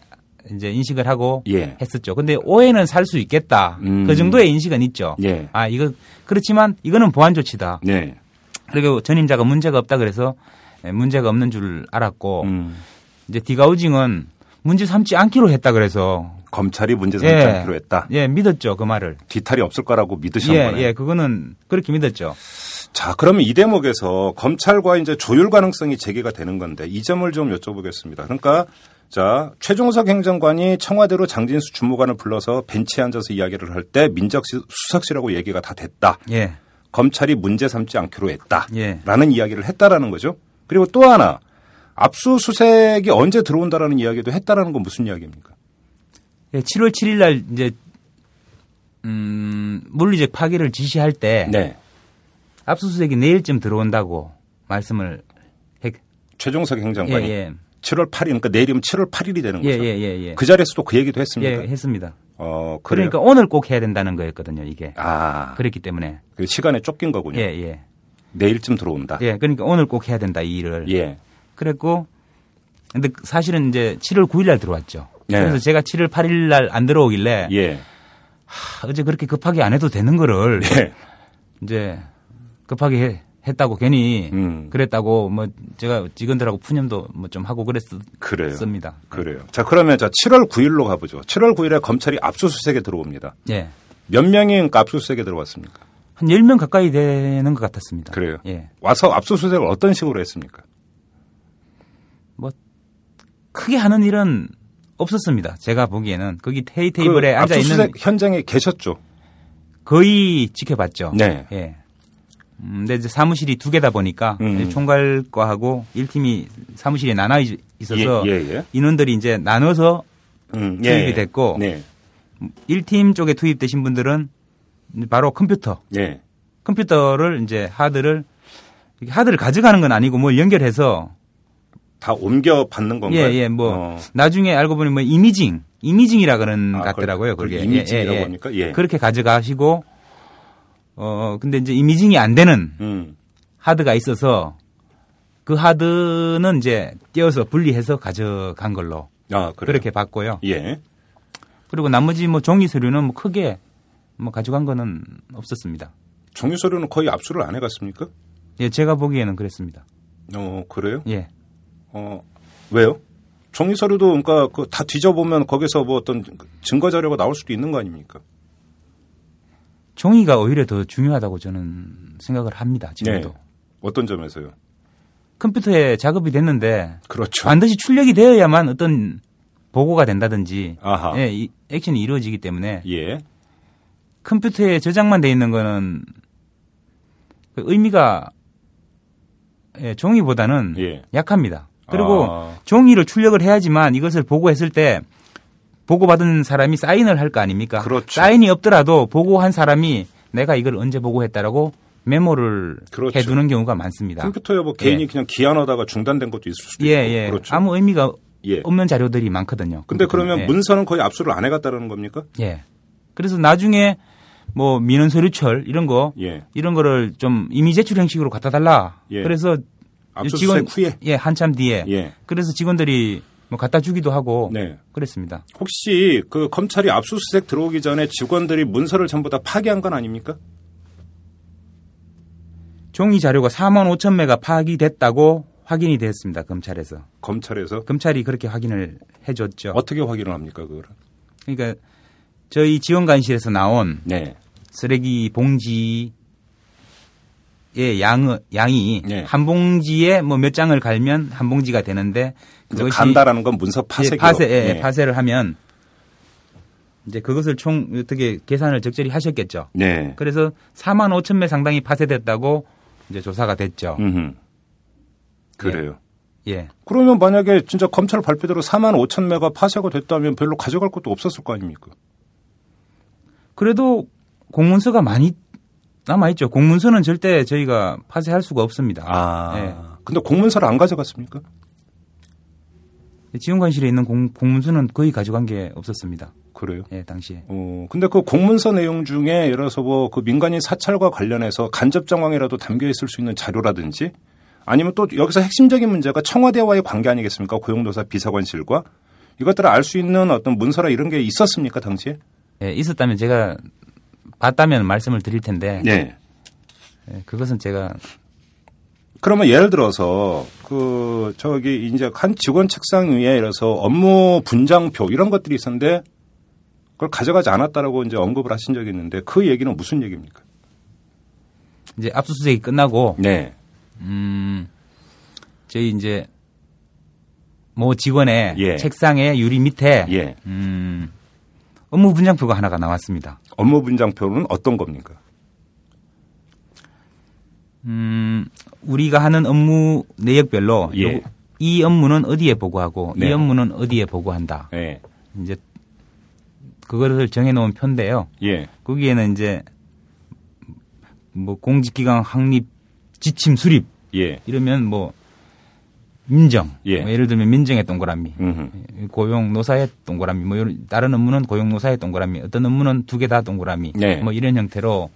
이제 인식을 하고 예. 했었죠. 근데 오해는 살 수 있겠다. 음. 그 정도의 인식은 있죠. 예. 아, 이거 그렇지만 이거는 보안 조치다. 네. 그리고 전임자가 문제가 없다 그래서 예, 문제가 없는 줄 알았고 음. 이제 디가우징은 문제 삼지 않기로 했다 그래서 검찰이 문제 삼지 예. 않기로 했다. 예, 믿었죠. 그 말을. 뒤탈이 없을 거라고 믿으신 예, 거네. 예, 그거는 그렇게 믿었죠. 자, 그러면 이 대목에서 검찰과 이제 조율 가능성이 제기가 되는 건데 이 점을 좀 여쭤보겠습니다. 그러니까 자, 최종석 행정관이 청와대로 장진수 주무관을 불러서 벤치에 앉아서 이야기를 할 때 민정수석실하고 얘기가 다 됐다. 예. 검찰이 문제 삼지 않기로 했다. 예. 라는 이야기를 했다라는 거죠. 그리고 또 하나 압수수색이 언제 들어온다라는 이야기도 했다라는 건 무슨 이야기입니까? 예, 7월 7일 날 이제 음, 물리적 파기를 지시할 때 네. 압수수색이 내일쯤 들어온다고 말씀을 했, 최종석 행정관이 예, 예. 7월 8일, 그러니까 내일이면 7월 8일이 되는 예, 거죠. 예, 예, 예. 그 자리에서도 그 얘기도 예, 했습니까? 했습니다. 어, 그래요? 그러니까 오늘 꼭 해야 된다는 거였거든요, 이게. 아, 그랬기 때문에. 그 시간에 쫓긴 거군요. 예, 예. 내일쯤 들어온다. 예, 그러니까 오늘 꼭 해야 된다, 이 일을. 예. 그랬고, 근데 사실은 이제 7월 9일 날 들어왔죠. 예. 그래서 제가 7월 8일 날 안 들어오길래 예. 하, 어제 그렇게 급하게 안 해도 되는 거를 예. 이제 급하게 해- 했다고 괜히 음. 그랬다고 뭐 제가 직원들하고 푸념도 뭐 좀 하고 그랬습니다. 그래요. 그래요. 자, 그러면 자, 7월 9일로 가보죠. 7월 9일에 검찰이 압수수색에 들어옵니다. 예. 몇 명이 그러니까 압수수색에 들어왔습니까? 한 10명 가까이 되는 것 같았습니다. 그래요. 예. 와서 압수수색을 어떤 식으로 했습니까? 뭐 크게 하는 일은 없었습니다. 제가 보기에는 거기 회의 테이블에 그 앉아 있는 현장에 계셨죠. 거의 지켜봤죠. 네. 예. 음, 근데 이제 사무실이 두 개다 보니까 음. 총괄과하고 1팀이 사무실에 나눠 있- 있어서 예, 예, 예. 인원들이 이제 나눠서 음, 투입이 됐고 네. 1팀 쪽에 투입되신 분들은 바로 컴퓨터, 예. 컴퓨터를 이제 하드를 하드를 가져가는 건 아니고 뭘 연결해서 다 옮겨 받는 건가요? 예, 예, 뭐 어. 나중에 알고 보니 뭐 이미징, 이미징이라 그런 아, 같더라고요. 그게 그걸 이미징이라고 합니까? 예. 그렇게 가져가시고 어 근데 이제 이미징이 안 되는 음. 하드가 있어서 그 하드는 이제 떼어서 분리해서 가져간 걸로 아? 그렇게 봤고요. 예. 그리고 나머지 뭐 종이 서류는 뭐 크게 뭐 가져간 거는 없었습니다. 종이 서류는 거의 압수를 안 해갔습니까? 예, 제가 보기에는 그랬습니다. 어, 그래요? 예. 어, 왜요? 종이 서류도 그러니까 그 다 뒤져보면 거기서 뭐 어떤 증거 자료가 나올 수도 있는 거 아닙니까? 종이가 오히려 더 중요하다고 저는 생각을 합니다. 지금도. 네. 어떤 점에서요? 컴퓨터에 작업이 됐는데 그렇죠. 반드시 출력이 되어야만 어떤 보고가 된다든지 아하. 예, 이 액션이 이루어지기 때문에 예. 컴퓨터에 저장만 돼 있는 거는 그 의미가 예, 종이보다는 예. 약합니다. 그리고 아. 종이를 출력을 해야지만 이것을 보고했을 때 보고받은 사람이 사인을 할 거 아닙니까? 그렇죠. 사인이 없더라도 보고한 사람이 내가 이걸 언제 보고했다라고 메모를 그렇죠. 해두는 경우가 많습니다. 컴퓨터에 뭐 개인이 예. 그냥 기한하다가 중단된 것도 있을 수도 예, 있고. 예. 그렇죠. 아무 의미가 예. 없는 자료들이 많거든요. 근데 그러면 예. 문서는 거의 압수를 안 해갔다는 겁니까? 예. 그래서 나중에 뭐 민원 서류철 이런 거 예. 이런 거를 좀 이미 제출 형식으로 갖다 달라. 예. 그래서 압수수색 후에. 예 한참 뒤에 예. 그래서 직원들이 뭐 갖다 주기도 하고 네. 그랬습니다. 혹시 그 검찰이 압수수색 들어오기 전에 직원들이 문서를 전부 다 파기한 건 아닙니까? 종이 자료가 4만 5천 매가 파기됐다고 확인이 됐습니다. 검찰에서. 검찰에서 검찰이 그렇게 확인을 해줬죠. 어떻게 확인을 합니까 그거를? 그러니까 저희 지원관실에서 나온 네. 쓰레기 봉지 의 양, 양이 네. 한 봉지에 뭐 몇 장을 갈면 한 봉지가 되는데 그것이 간다라는 건 문서 예, 파쇄기로. 파쇄, 예, 네. 파쇄를 하면 이제 그것을 총 어떻게 계산을 적절히 하셨겠죠. 네. 그래서 4만 5천 매 상당히 파쇄됐다고 이제 조사가 됐죠. 음흠. 그래요. 예. 그러면 만약에 진짜 검찰 발표대로 4만 5천 매가 파쇄가 됐다면 별로 가져갈 것도 없었을 거 아닙니까? 그래도 공문서가 많이 남아 있죠. 공문서는 절대 저희가 파쇄할 수가 없습니다. 아. 예. 근데 공문서를 안 가져갔습니까? 지원관실에 있는 공, 공문서는 거의 가져간 게 없었습니다. 그래요. 예, 당시에. 어, 근데 그 공문서 내용 중에 예를 들어서 뭐 그 민간인 사찰과 관련해서 간접 정황이라도 담겨 있을 수 있는 자료라든지 아니면 또 여기서 핵심적인 문제가 청와대와의 관계 아니겠습니까? 고용노사 비서관실과 이것들을 알 수 있는 어떤 문서나 이런 게 있었습니까? 당시에? 예, 있었다면 제가 봤다면 말씀을 드릴 텐데 네. 예, 그것은 제가 그러면 예를 들어서 그 저기 이제 한 직원 책상 위에 이래서 업무 분장표 이런 것들이 있었는데 그걸 가져가지 않았다라고 이제 언급을 하신 적이 있는데 그 얘기는 무슨 얘기입니까? 이제 압수수색이 끝나고 네. 음 저희 이제 모 직원의 예. 책상의 유리 밑에 예. 음 업무 분장표가 하나가 나왔습니다. 업무 분장표는 어떤 겁니까? 음 우리가 하는 업무 내역별로 예. 요- 이 업무는 어디에 보고하고 네. 이 업무는 어디에 보고한다. 예. 이제 그거를 정해놓은 표인데요. 예. 거기에는 이제 뭐 공직기강 확립 지침 수립 예. 이러면 뭐 민정 예. 뭐 예를 들면 민정의 동그라미 음흠. 고용 노사의 동그라미 뭐 이런 다른 업무는 고용 노사의 동그라미 어떤 업무는 두 개 다 동그라미 네. 뭐 이런 형태로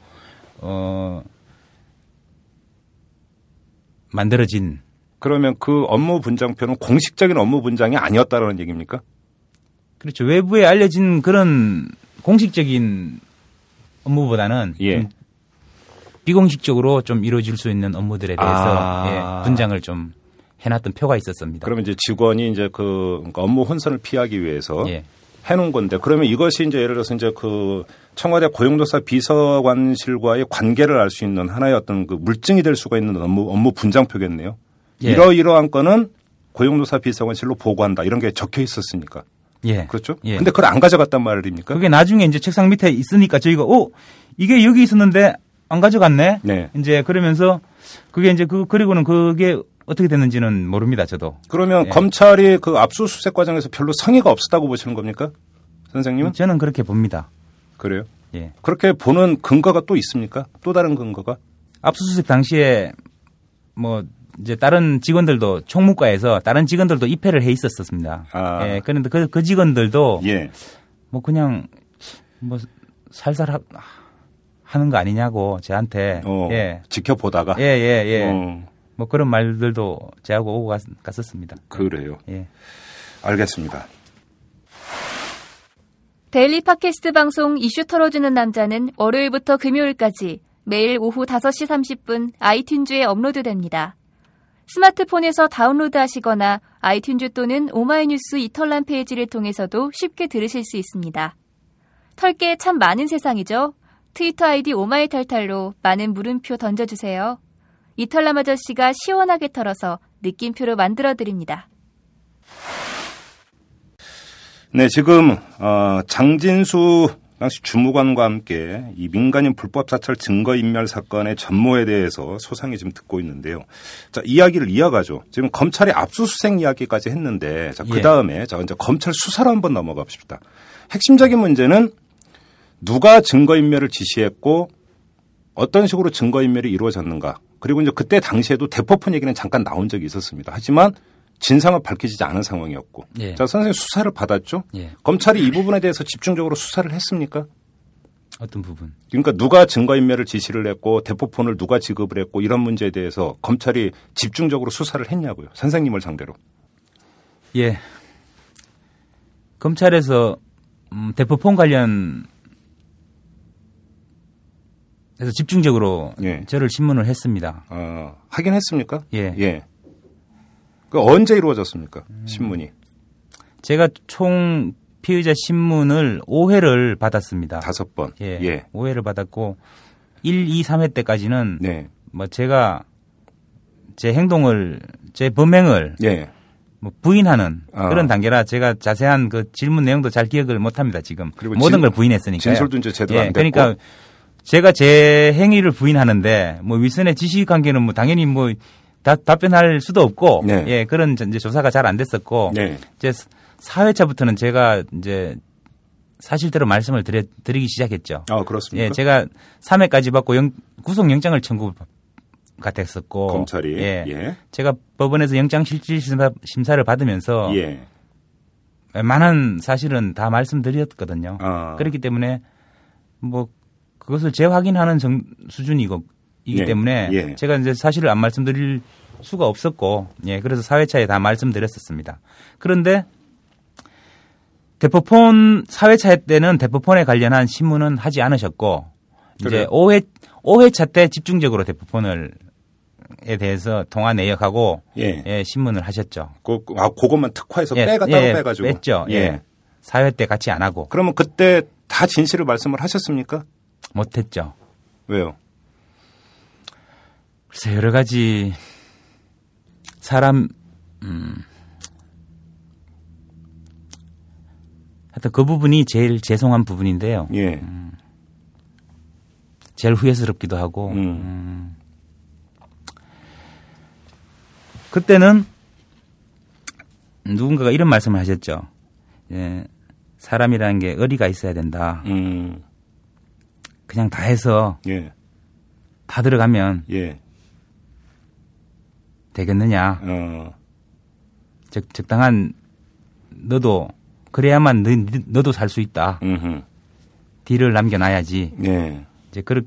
어 만들어진 그러면 그 업무 분장표는 공식적인 업무 분장이 아니었다라는 얘기입니까? 그렇죠 외부에 알려진 그런 공식적인 업무보다는 예. 좀 비공식적으로 좀 이루어질 수 있는 업무들에 대해서 아. 예, 분장을 좀 해놨던 표가 있었습니다. 그러면 이제 직원이 이제 그 그러니까 업무 혼선을 피하기 위해서 예. 해놓은 건데 그러면 이것이 이제 예를 들어서 이제 그 청와대 고용노사 비서관실과의 관계를 알 수 있는 하나의 어떤 그 물증이 될 수가 있는 업무 업무 분장표겠네요. 예. 이러이러한 건은 고용노사 비서관실로 보고한다 이런 게 적혀 있었으니까 예. 그렇죠? 예. 근데 그걸 안 가져갔단 말입니까? 그게 나중에 이제 책상 밑에 있으니까 저희가 어 이게 여기 있었는데 안 가져갔네. 네. 이제 그러면서 그게 이제 그 그리고는 그게 어떻게 됐는지는 모릅니다. 저도. 그러면 예. 검찰이 그 압수수색 과정에서 별로 성의가 없었다고 보시는 겁니까? 선생님은? 저는 그렇게 봅니다. 그래요? 예. 그렇게 보는 근거가 또 있습니까? 또 다른 근거가? 압수수색 당시에 뭐 이제 다른 직원들도 총무과에서 다른 직원들도 입회를 해 있었습니다. 아. 예. 그런데 그, 그 직원들도 예. 뭐 그냥 뭐 살살 하, 하는 거 아니냐고 저한테 어, 예. 지켜보다가. 예, 예, 예. 어, 뭐 그런 말들도 저하고 오고 갔, 갔었습니다. 그래요. 예. 알겠습니다. 데일리 팟캐스트 방송 이슈 털어주는 남자는 월요일부터 금요일까지 매일 오후 5시 30분 아이튠즈에 업로드됩니다. 스마트폰에서 다운로드 하시거나 아이튠즈 또는 오마이뉴스 이털남 페이지를 통해서도 쉽게 들으실 수 있습니다. 털게 참 많은 세상이죠? 트위터 아이디 오마이탈탈로 많은 물음표 던져주세요. 이털남 아저씨가 시원하게 털어서 느낌표로 만들어 드립니다. 네, 지금 어, 장진수 당시 주무관과 함께 이 민간인 불법 사찰 증거 인멸 사건의 전모에 대해서 소상히 지금 듣고 있는데요. 자, 이야기를 이어가죠. 지금 검찰이 압수수색 이야기까지 했는데, 자, 그 예. 다음에 자, 이제 검찰 수사로 한번 넘어가 봅시다. 핵심적인 문제는 누가 증거 인멸을 지시했고 어떤 식으로 증거인멸이 이루어졌는가. 그리고 이제 그때 당시에도 대포폰 얘기는 잠깐 나온 적이 있었습니다. 하지만 진상은 밝혀지지 않은 상황이었고. 예. 자, 선생님 수사를 받았죠? 예. 검찰이 이 부분에 대해서 집중적으로 수사를 했습니까? 어떤 부분? 그러니까 누가 증거인멸을 지시를 했고 대포폰을 누가 지급을 했고 이런 문제에 대해서 검찰이 집중적으로 수사를 했냐고요. 선생님을 상대로. 예. 검찰에서 음, 대포폰 관련 해서 집중적으로 예. 저를 신문을 했습니다. 어, 하긴 했습니까? 예. 예. 그 언제 이루어졌습니까? 신문이. 제가 총 피의자 신문을 5회를 받았습니다. 다섯 번. 예. 예. 5회를 받았고 1, 2, 3회 때까지는 네. 뭐 제가 제 행동을 제 범행을 예. 뭐 부인하는 아. 그런 단계라 제가 자세한 그 질문 내용도 잘 기억을 못 합니다, 지금. 그리고 모든 진- 걸 부인했으니까. 진술도 이제 제대로 안 됐고. 그러니까 제가 제 행위를 부인하는데 뭐 윗선의 지시 관계는 뭐 당연히 뭐 다, 답변할 수도 없고 네. 예, 그런 이제 조사가 잘 안 됐었고 네. 이제 4회차부터는 제가 이제 사실대로 말씀을 드려, 드리기 시작했죠. 아, 그렇습니까? 예, 제가 3회까지 받고 영, 구속영장을 청구가 됐었고 검찰이. 예, 예. 제가 법원에서 영장 실질 심사, 심사를 받으면서 예. 웬만한 사실은 다 말씀드렸거든요. 아. 그렇기 때문에 뭐 그것을 재확인하는 정, 수준이고 이기 예, 때문에 예. 제가 이제 사실을 안 말씀드릴 수가 없었고 예 그래서 사회차에 다 말씀드렸었습니다. 그런데 대포폰 사회차 때는 대포폰에 관련한 신문은 하지 않으셨고 이제 그래요? 5회 5회차 때 집중적으로 대포폰을 에 대해서 통화 내역하고 예. 예, 신문을 하셨죠. 그, 아, 그것만 특화해서 예, 빼가 따로 예, 빼가지고. 뺐죠. 예. 사회 때 같이 안 하고 그러면 그때 다 진실을 말씀을 하셨습니까? 못했죠. 왜요? 글쎄 여러 가지 사람 음 하여튼 그 부분이 제일 죄송한 부분인데요. 예. 제일 후회스럽기도 하고 음. 음. 그때는 누군가가 이런 말씀을 하셨죠. 예, 사람이라는 게 의리가 있어야 된다. 음. 그냥 다 해서 예. 다 들어가면 예. 되겠느냐. 어. 적, 적당한 너도 그래야만 너, 너도 살 수 있다. 음흠. 뒤를 남겨놔야지. 예. 이제 그런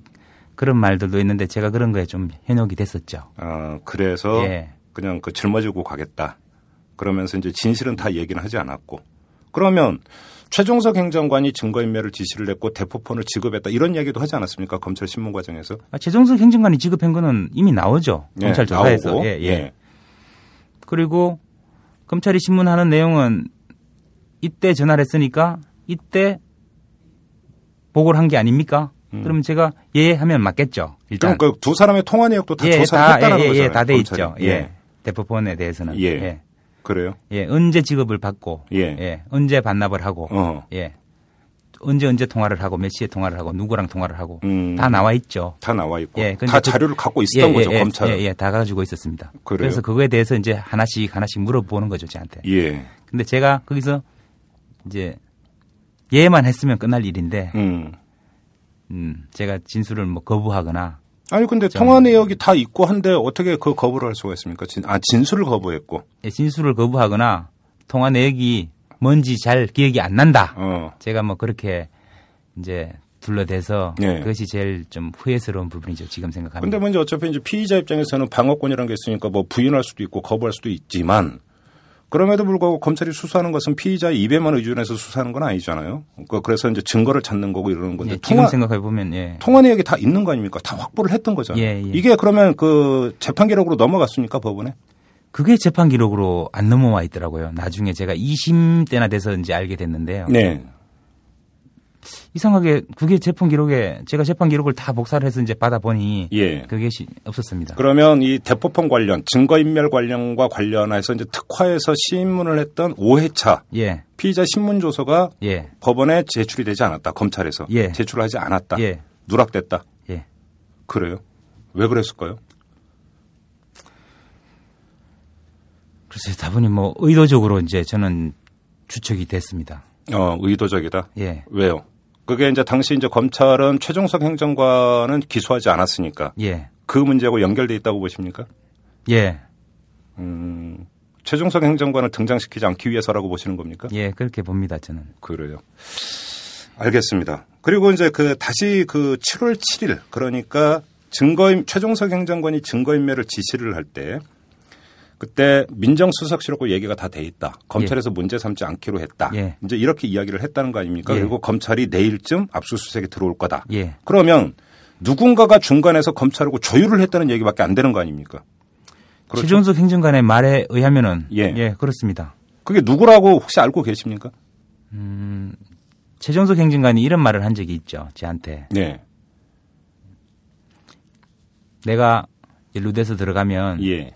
그런 말들도 있는데 제가 그런 거에 좀 현혹이 됐었죠. 아, 그래서 예. 그냥 그 짊어지고 가겠다. 그러면서 이제 진실은 다 얘기는 하지 않았고. 그러면 최종석 행정관이 증거인멸을 지시를 했고 대포폰을 지급했다 이런 이야기도 하지 않았습니까? 검찰 신문 과정에서. 아, 최종석 행정관이 지급한 거는 이미 나오죠. 예, 검찰 조사에서. 나오고. 예, 예. 그리고 검찰이 신문하는 내용은 이때 전화를 했으니까 이때 보고를 한 게 아닙니까? 그러면 제가 예 하면 맞겠죠. 일단. 음. 그럼 그두 사람의 통화 내역도 다 예, 조사를 다, 했다는 예, 예, 거잖아요. 다돼 검찰이. 있죠. 예. 대포폰에 대해서는. 예. 그래요? 예, 언제 지급을 받고, 예. 예, 언제 반납을 하고, 어. 예, 언제 언제 통화를 하고 몇 시에 통화를 하고 누구랑 통화를 하고 음. 다 나와 있죠. 다 나와 있고 예, 다 그- 자료를 갖고 있었던 예, 거죠 예, 검찰. 예, 예, 다 가지고 있었습니다. 그래요? 그래서 그거에 대해서 이제 하나씩 하나씩 물어보는 거죠, 저한테. 예. 근데 제가 거기서 이제 예만 했으면 끝날 일인데, 음. 음, 제가 진술을 뭐 거부하거나, 아니 근데 통화 내역이 다 있고 한데 어떻게 그 거부를 할 수가 있습니까? 진, 아 진술을 거부했고. 예, 진술을 거부하거나 통화 내역이 뭔지 잘 기억이 안 난다. 어. 제가 뭐 그렇게 이제 둘러대서 예. 그것이 제일 좀 후회스러운 부분이죠. 지금 생각하면. 근데 먼저 어차피 이제 피의자 입장에서는 방어권이라는 게 있으니까 뭐 부인할 수도 있고 거부할 수도 있지만 그럼에도 불구하고 검찰이 수사하는 것은 피의자의 입에만 의존해서 수사하는 건 아니잖아요. 그- 그래서 이제 증거를 찾는 거고 이러는 건데 예, 통화 생각해 보면 예. 통화 내역이 다 있는 거 아닙니까? 다 확보를 했던 거잖아요. 예, 예. 이게 그러면 그 재판 기록으로 넘어갔습니까 법원에? 그게 재판 기록으로 안 넘어와 있더라고요. 나중에 제가 2심 때나 돼서 이제 알게 됐는데요. 네. 이상하게 그게 재판 기록에 제가 재판 기록을 다 복사를 해서 이제 받아 보니 예. 그게 시- 없었습니다. 그러면 이 대포폰 관련 증거인멸 관련과 관련해서 이제 특화해서 신문을 했던 5회차 예. 피의자 신문 조서가 예. 법원에 제출이 되지 않았다. 검찰에서 예. 제출을 하지 않았다. 예. 누락됐다. 예. 그래요? 왜 그랬을까요? 글쎄 다분히 뭐 의도적으로 이제 저는 추측이 됐습니다. 어, 의도적이다. 예. 왜요? 그게 이제 당시 이제 검찰은 최종석 행정관은 기소하지 않았으니까 예. 그 문제하고 연결돼 있다고 보십니까? 예. 음, 최종석 행정관을 등장시키지 않기 위해서라고 보시는 겁니까? 예. 그렇게 봅니다. 저는. 그래요. 알겠습니다. 그리고 이제 그 다시 그 7월 7일 그러니까 증거인 최종석 행정관이 증거인멸을 지시를 할 때 그때 민정수석실하고 얘기가 다 돼 있다. 검찰에서 문제 삼지 않기로 했다. 예. 이제 이렇게 이야기를 했다는 거 아닙니까? 예. 그리고 검찰이 내일쯤 압수수색에 들어올 거다. 예. 그러면 누군가가 중간에서 검찰하고 조율을 했다는 얘기밖에 안 되는 거 아닙니까? 그렇죠. 최종석 행정관의 말에 의하면은 예. 예. 그렇습니다. 그게 누구라고 혹시 알고 계십니까? 최종석 행정관이 이런 말을 한 적이 있죠. 저한테. 네. 내가 루데서 들어가면 예.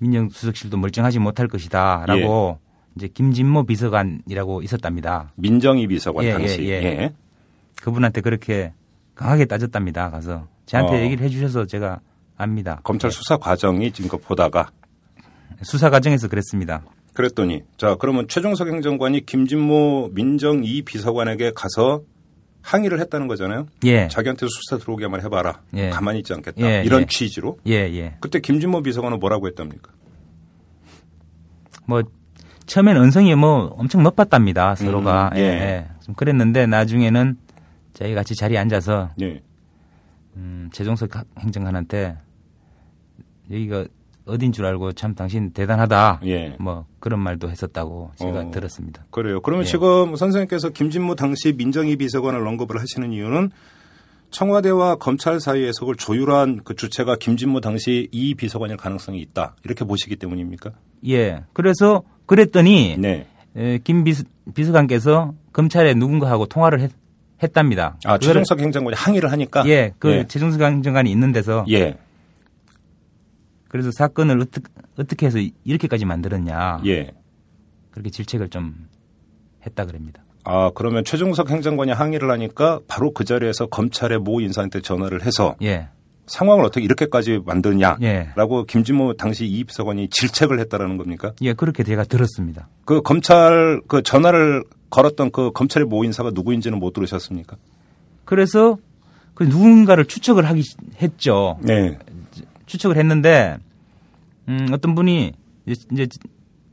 민정수석실도 멀쩡하지 못할 것이다라고 이제 김진모 비서관이라고 있었답니다. 민정희 비서관 예, 당시. 예, 예. 예. 그분한테 그렇게 강하게 따졌답니다. 가서 저한테 어. 얘기를 해주셔서 제가 압니다. 검찰 예. 수사 과정이 지금 거 보다가 수사 과정에서 그랬습니다. 그랬더니 자 그러면 최종석 행정관이 김진모 민정 이 비서관에게 가서 항의를 했다는 거잖아요. 예, 자기한테 수사 들어오게 한번 해봐라. 예. 가만히 있지 않겠다. 예, 이런 예. 취지로. 예, 예. 그때 김진모 비서관은 뭐라고 했답니까? 뭐 처음엔 언성이 뭐 엄청 높았답니다. 서로가 음, 예. 좀 그랬는데 나중에는 저희 같이 자리에 앉아서 예. 음, 최종석 행정관한테 여기가 어딘 줄 알고 참 당신 대단하다. 예. 뭐 그런 말도 했었다고 제가 어. 들었습니다. 그래요. 그러면 예. 지금 선생님께서 김진모 당시 민정희 비서관을 언급을 하시는 이유는 청와대와 검찰 사이에서 그걸 조율한 그 주체가 김진모 당시 이 비서관일 가능성이 있다. 이렇게 보시기 때문입니까? 예. 그래서 그랬더니 네. 에, 김 비서, 비서관께서 검찰에 누군가하고 통화를 했, 했답니다. 아, 최종석 행정관이 항의를 하니까. 예, 그 예. 최종석 행정관이 있는 데서 예. 그래서 사건을 어떻게 어떻게 해서 이렇게까지 만들었냐 예. 그렇게 질책을 좀 했다 그럽니다. 아, 그러면 최종석 행정관이 항의를 하니까 바로 그 자리에서 검찰의 모 인사한테 전화를 해서 예, 상황을 어떻게 이렇게까지 만드냐. 예, 라고 김진모 당시 이 비서관이 질책을 했다라는 겁니까? 예 그렇게 제가 들었습니다. 그 검찰 그 전화를 걸었던 그 검찰의 모 인사가 누구인지는 못 들으셨습니까? 그래서 그 누군가를 추측을 하기 했죠. 네. 추측을 했는데 음, 어떤 분이 이제,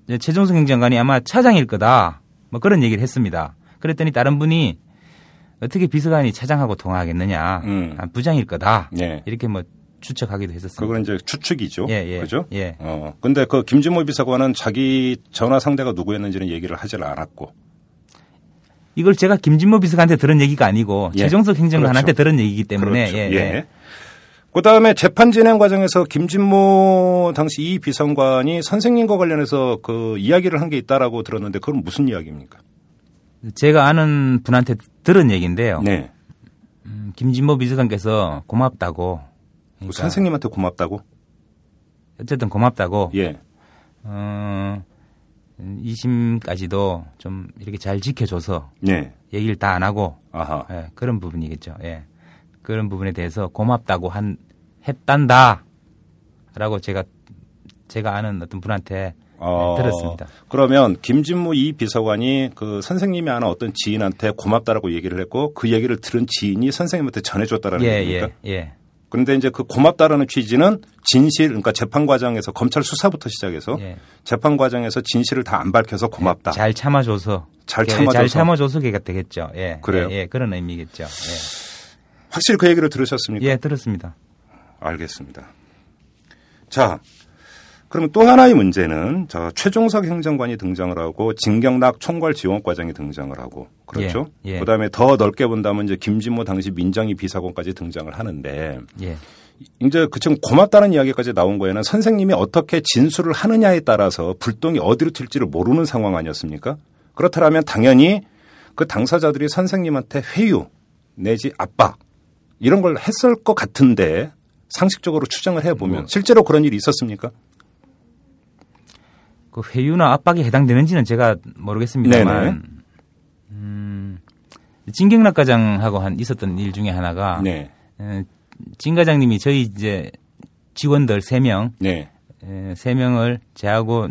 이제 최종석 행정관이 아마 차장일 거다. 뭐 그런 얘기를 했습니다. 그랬더니 다른 분이 어떻게 비서관이 차장하고 통화하겠느냐. 음. 아, 부장일 거다. 네. 이렇게 뭐 추측하기도 했었습니다. 그건 이제 추측이죠. 예, 예. 그죠? 예. 어. 근데 그 김진모 비서관은 자기 전화 상대가 누구였는지는 얘기를 하질 않았고. 이걸 제가 김진모 비서관한테 들은 얘기가 아니고 예. 최종석 행정관한테 그렇죠. 들은 얘기이기 때문에 그렇죠. 예, 예. 예. 그 다음에 재판 진행 과정에서 김진모 당시 이 비서관이 선생님과 관련해서 그 이야기를 한 게 있다라고 들었는데 그건 무슨 이야기입니까? 제가 아는 분한테 들은 얘기인데요. 네. 음, 김진모 비서관께서 고맙다고 그 그러니까 선생님한테 고맙다고? 어쨌든 고맙다고 예. 어, 2심까지도 좀 이렇게 잘 지켜줘서 네. 얘기를 다 안 하고 아하. 예, 그런 부분이겠죠. 예. 그런 부분에 대해서 고맙다고 한 했단다. 라고 제가 제가 아는 어떤 분한테 어, 네, 들었습니다. 그러면 김진무 이 비서관이 그 선생님이 아는 어떤 지인한테 고맙다라고 얘기를 했고 그 얘기를 들은 지인이 선생님한테 전해줬다라는 예, 얘기입니까? 예, 예. 그런데 이제 그 고맙다라는 취지는 진실, 그러니까 재판 과정에서 검찰 수사부터 시작해서 예. 재판 과정에서 진실을 다 안 밝혀서 고맙다. 잘 참아줘서 잘 예, 참아줘서. 잘 참아줘서 걔가 되겠죠. 예. 그래요? 예, 예, 그런 의미겠죠. 확실히 그 얘기를 들으셨습니까? 예. 예, 들었습니다. 알겠습니다. 자, 그러면 또 하나의 문제는 자, 최종석 행정관이 등장을 하고 진경락 총괄 지원과장이 등장을 하고 그렇죠. 예, 예. 그다음에 더 넓게 본다면 이제 김진모 당시 민정위 비서관까지 등장을 하는데 예. 이제 그 지금 고맙다는 이야기까지 나온 거에는 선생님이 어떻게 진술을 하느냐에 따라서 불똥이 어디로 튈지를 모르는 상황 아니었습니까? 그렇다면 당연히 그 당사자들이 선생님한테 회유 내지 압박 이런 걸 했을 것 같은데 상식적으로 추정을 해보면 뭐. 실제로 그런 일이 있었습니까? 그 회유나 압박에 해당되는지는 제가 모르겠습니다만. 음, 진경락 과장하고 한 있었던 일 중에 하나가, 네, 에, 진 과장님이 저희 이제 직원들 세 명, 네, 에, 세 명을 제하고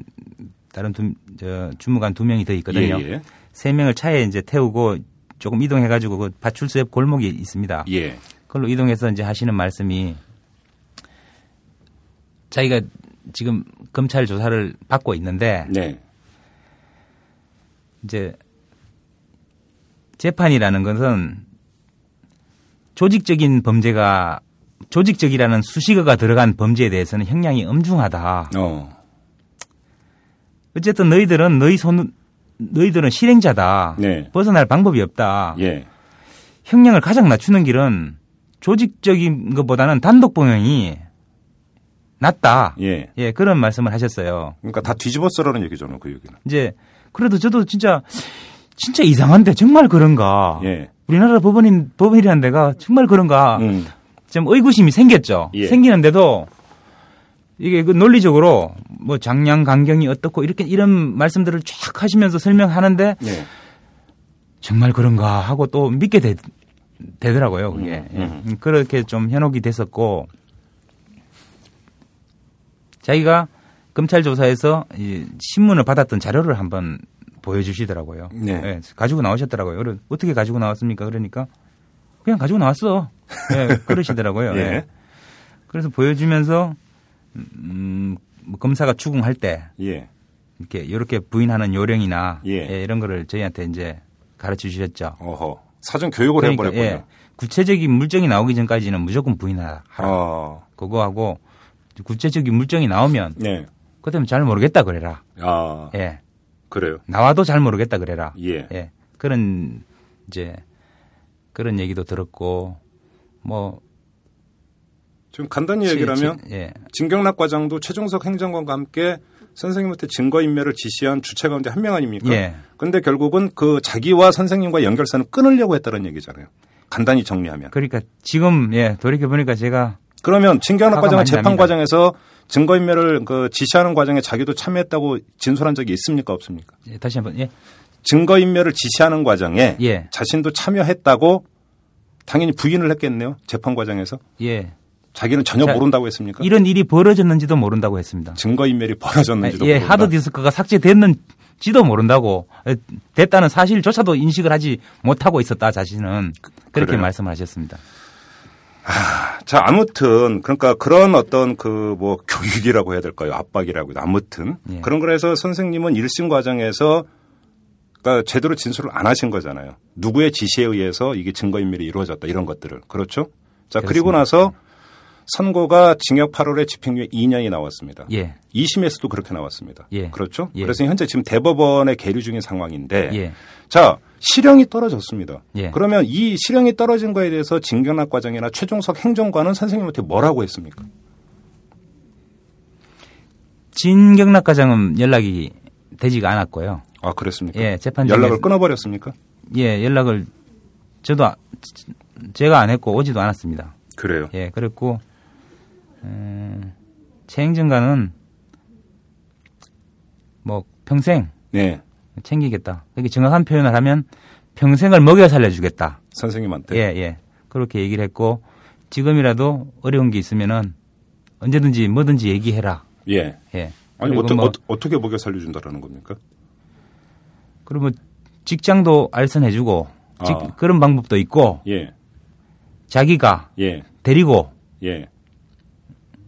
다른 두, 저, 주무관 두 명이 더 있거든요. 예, 세 명을 차에 이제 태우고 조금 이동해가지고 그 파출소 옆 골목이 있습니다. 예, 그걸로 이동해서 이제 하시는 말씀이 자기가 지금 검찰 조사를 받고 있는데 네, 이제 재판이라는 것은 조직적인 범죄가 조직적이라는 수식어가 들어간 범죄에 대해서는 형량이 엄중하다. 어, 어쨌든 너희들은 너희 손 너희들은 실행자다. 네, 벗어날 방법이 없다. 예, 형량을 가장 낮추는 길은 조직적인 것보다는 단독 범행이 낫다. 예. 예, 그런 말씀을 하셨어요. 그러니까 다 뒤집어 쓰라는 얘기잖아요, 그 얘기는. 이제 그래도 저도 진짜 진짜 이상한데 정말 그런가? 예, 우리나라 법원인 법원이라는 데가 정말 그런가? 음, 좀 의구심이 생겼죠. 예. 생기는데도 이게 그 논리적으로 뭐 장량 강경이 어떻고 이렇게 이런 말씀들을 쫙 하시면서 설명하는데 네, 정말 그런가 하고 또 믿게 되, 더라고요 그게. 음, 예. 그렇게 좀 현혹이 됐었고 자기가 검찰 조사에서 이 신문을 받았던 자료를 한번 보여주시더라고요. 네. 예, 가지고 나오셨더라고요. 그래, 어떻게 가지고 나왔습니까? 그러니까 그냥 가지고 나왔어. 예, <laughs> 그러시더라고요. 예. 예. 그래서 보여주면서 음, 뭐 검사가 추궁할 때 예, 이렇게 이렇게 부인하는 요령이나 예. 예, 이런 거를 저희한테 이제 가르쳐 주셨죠. 어허. 사전 교육을 그러니까 해버렸군요. 예, 구체적인 물증이 나오기 전까지는 무조건 부인하라. 아, 그거하고 구체적인 물증이 나오면 네. 그때면 잘 모르겠다 그래라. 아, 예. 그래요. 나와도 잘 모르겠다 그래라. 예. 예. 그런 이제 그런 얘기도 들었고 뭐좀 간단히 얘기를 하면 치- 예. 진경락 과장도 최종석 행정관과 함께 선생님한테 증거인멸을 지시한 주체 가운데 한 명 아닙니까? 예. 근데 결국은 그 자기와 선생님과 연결선을 끊으려고 했다는 얘기잖아요. 간단히 정리하면. 그러니까 지금 예, 돌이켜 보니까 제가 그러면 과장은 많이 재판 납니다. 과정에서 증거인멸을 그 지시하는 과정에 자기도 참여했다고 진술한 적이 있습니까? 없습니까? 예, 다시 한번 예. 증거인멸을 지시하는 과정에 예. 자신도 참여했다고 당연히 부인을 했겠네요. 재판 과정에서. 예. 자기는 전혀 자, 모른다고 했습니까? 이런 일이 벌어졌는지도 모른다고 했습니다. 증거인멸이 <laughs> 벌어졌는지도 예, 모른다. 하드 디스크가 삭제됐는지도 모른다고 에, 됐다는 사실조차도 인식을 하지 못하고 있었다 자신은 그렇게 그래요? 말씀을 하셨습니다. 자, 아무튼 그러니까 그런 어떤 그 뭐 교육이라고 해야 될까요? 압박이라고 아무튼 예. 그런 거에서 선생님은 1심 과정에서 그러니까 제대로 진술을 안 하신 거잖아요. 누구의 지시에 의해서 이게 증거인멸이 이루어졌다 이런 것들을. 그렇죠? 자, 그리고 그렇습니다. 나서 선고가 징역 8월에 집행유예 2년이 나왔습니다. 예. 2심에서도 그렇게 나왔습니다. 예. 그렇죠? 예. 그래서 현재 지금 대법원에 계류 중인 상황인데 예. 자, 실형이 떨어졌습니다. 예. 그러면 이 실형이 떨어진 거에 대해서 진경락 과장이나 최종석 행정관은 선생님한테 뭐라고 했습니까? 진경락 과장은 연락이 되지가 않았고요. 아, 그랬습니까? 예, 재판 연락을 끊어버렸습니까? 예, 연락을 저도 아- 제가 안 했고 오지도 않았습니다. 그래요. 예, 그랬고 에, 최 행정관은 뭐 평생 네. 챙기겠다. 이렇게 정확한 표현을 하면 평생을 먹여 살려주겠다. 선생님한테. 예, 예. 그렇게 얘기를 했고 지금이라도 어려운 게 있으면은 언제든지 뭐든지 얘기해라. 예. 예. 아니 어떠, 뭐- 어, 어떻게 먹여 살려준다라는 겁니까? 그리고 직장도 알선해주고 직- 아. 그런 방법도 있고 예. 자기가 예. 데리고 예.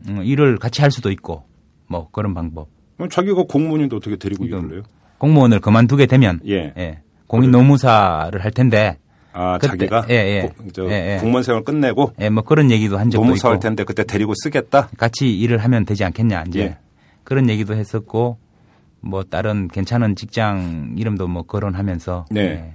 음, 일을 같이 할 수도 있고 뭐 그런 방법. 그럼 자기가 공무원인데 어떻게 데리고 일을 해요? 공무원을 그만두게 되면 예. 예, 공인 노무사를 할 텐데 아 그때- 자기가 예, 예. 고- 저 예, 예. 공무원 생활 끝내고 예, 뭐 그런 얘기도 한 적도 노무사 할 있고 텐데 그때 데리고 쓰겠다. 같이 일을 하면 되지 않겠냐 이제 예. 그런 얘기도 했었고 뭐 다른 괜찮은 직장 이름도 뭐 거론하면서 네. 예.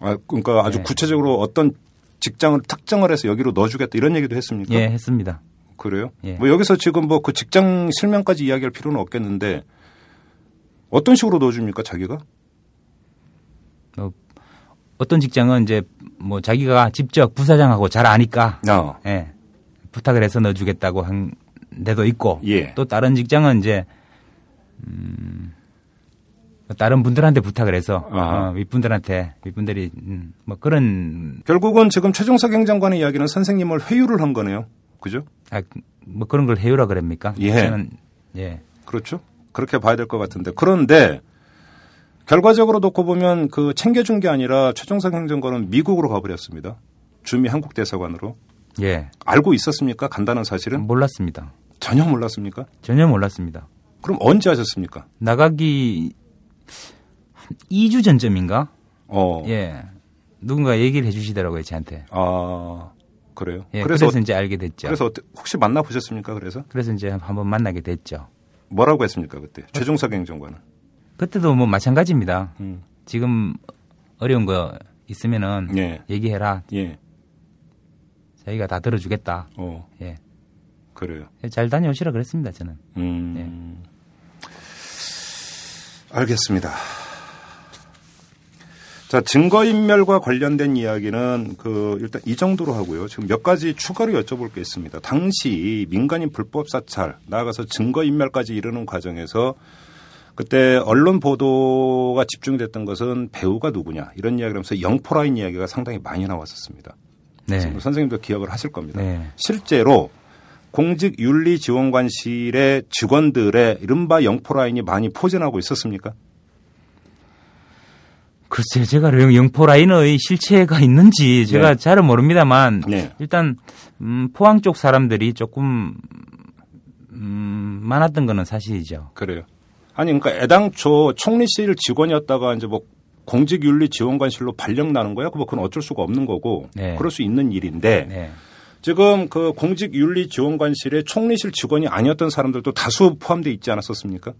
아 그러니까 아주 예. 구체적으로 어떤 직장을 특정을 해서 여기로 넣어주겠다 이런 얘기도 했습니까? 예, 했습니다. 그래요? 예. 뭐 여기서 지금 뭐 그 직장 실명까지 이야기할 필요는 없겠는데 어떤 식으로 넣어줍니까 자기가? 어떤 직장은 이제 뭐 자기가 직접 부사장하고 잘 아니까 아, 예, 부탁을 해서 넣어주겠다고 한 데도 있고 예. 또 다른 직장은 이제 음, 다른 분들한테 부탁을 해서 아하. 어, 윗분들한테 윗분들이 음, 뭐 그런 결국은 지금 최종석 행정관의 이야기는 선생님을 회유를 한 거네요. 그죠? 아, 뭐 그런 걸 해요라 그럽니까? 예. 저는 예. 그렇죠. 그렇게 봐야 될 것 같은데. 그런데 결과적으로 놓고 보면 그 챙겨준 게 아니라 최종석 행정관은 미국으로 가버렸습니다. 주미 한국 대사관으로. 예. 알고 있었습니까? 간다는 사실은? 몰랐습니다. 전혀 몰랐습니까? 전혀 몰랐습니다. 그럼 언제 하셨습니까? 나가기 한 2주 전쯤인가? 어. 예. 누군가 얘기를 해 주시더라고요, 저한테. 아, 그래요? 예. 그래서, 그래서, 이제 알게 됐죠. 그래서 혹시 만나 보셨습니까? 그래서? 그래서 이제 한번 만나게 됐죠. 뭐라고 했습니까? 그때? 최종석 행정관은. 그때도 뭐 마찬가지입니다. 음. 지금 어려운 거 있으면은 예. 얘기해라. 예. 자기가 다 들어주겠다. 어, 예. 그래요. 잘 다녀오시라 그랬습니다, 저는. 음. 알겠습니다. 자, 증거인멸과 관련된 이야기는 그 일단 이 정도로 하고요. 지금 몇 가지 추가로 여쭤볼 게 있습니다. 당시 민간인 불법 사찰 나아가서 증거인멸까지 이르는 과정에서 그때 언론 보도가 집중됐던 것은 배우가 누구냐 이런 이야기를 하면서 영포라인 이야기가 상당히 많이 나왔었습니다. 네. 선생님도 기억을 하실 겁니다. 네. 실제로 공직윤리지원관실의 직원들의 이른바 영포라인이 많이 포진하고 있었습니까? 글쎄, 제가 영- 영포라인의 실체가 있는지 제가 네. 잘은 모릅니다만 네. 일단 음, 포항 쪽 사람들이 조금 음, 많았던 거는 사실이죠. 그래요. 아니 그러니까 애당초 총리실 직원이었다가 이제 뭐 공직윤리지원관실로 발령 나는 거야? 그뭐 그건 어쩔 수가 없는 거고 네. 그럴 수 있는 일인데 네. 지금 그 공직윤리지원관실에 총리실 직원이 아니었던 사람들도 다수 포함되어 있지 않았었습니까?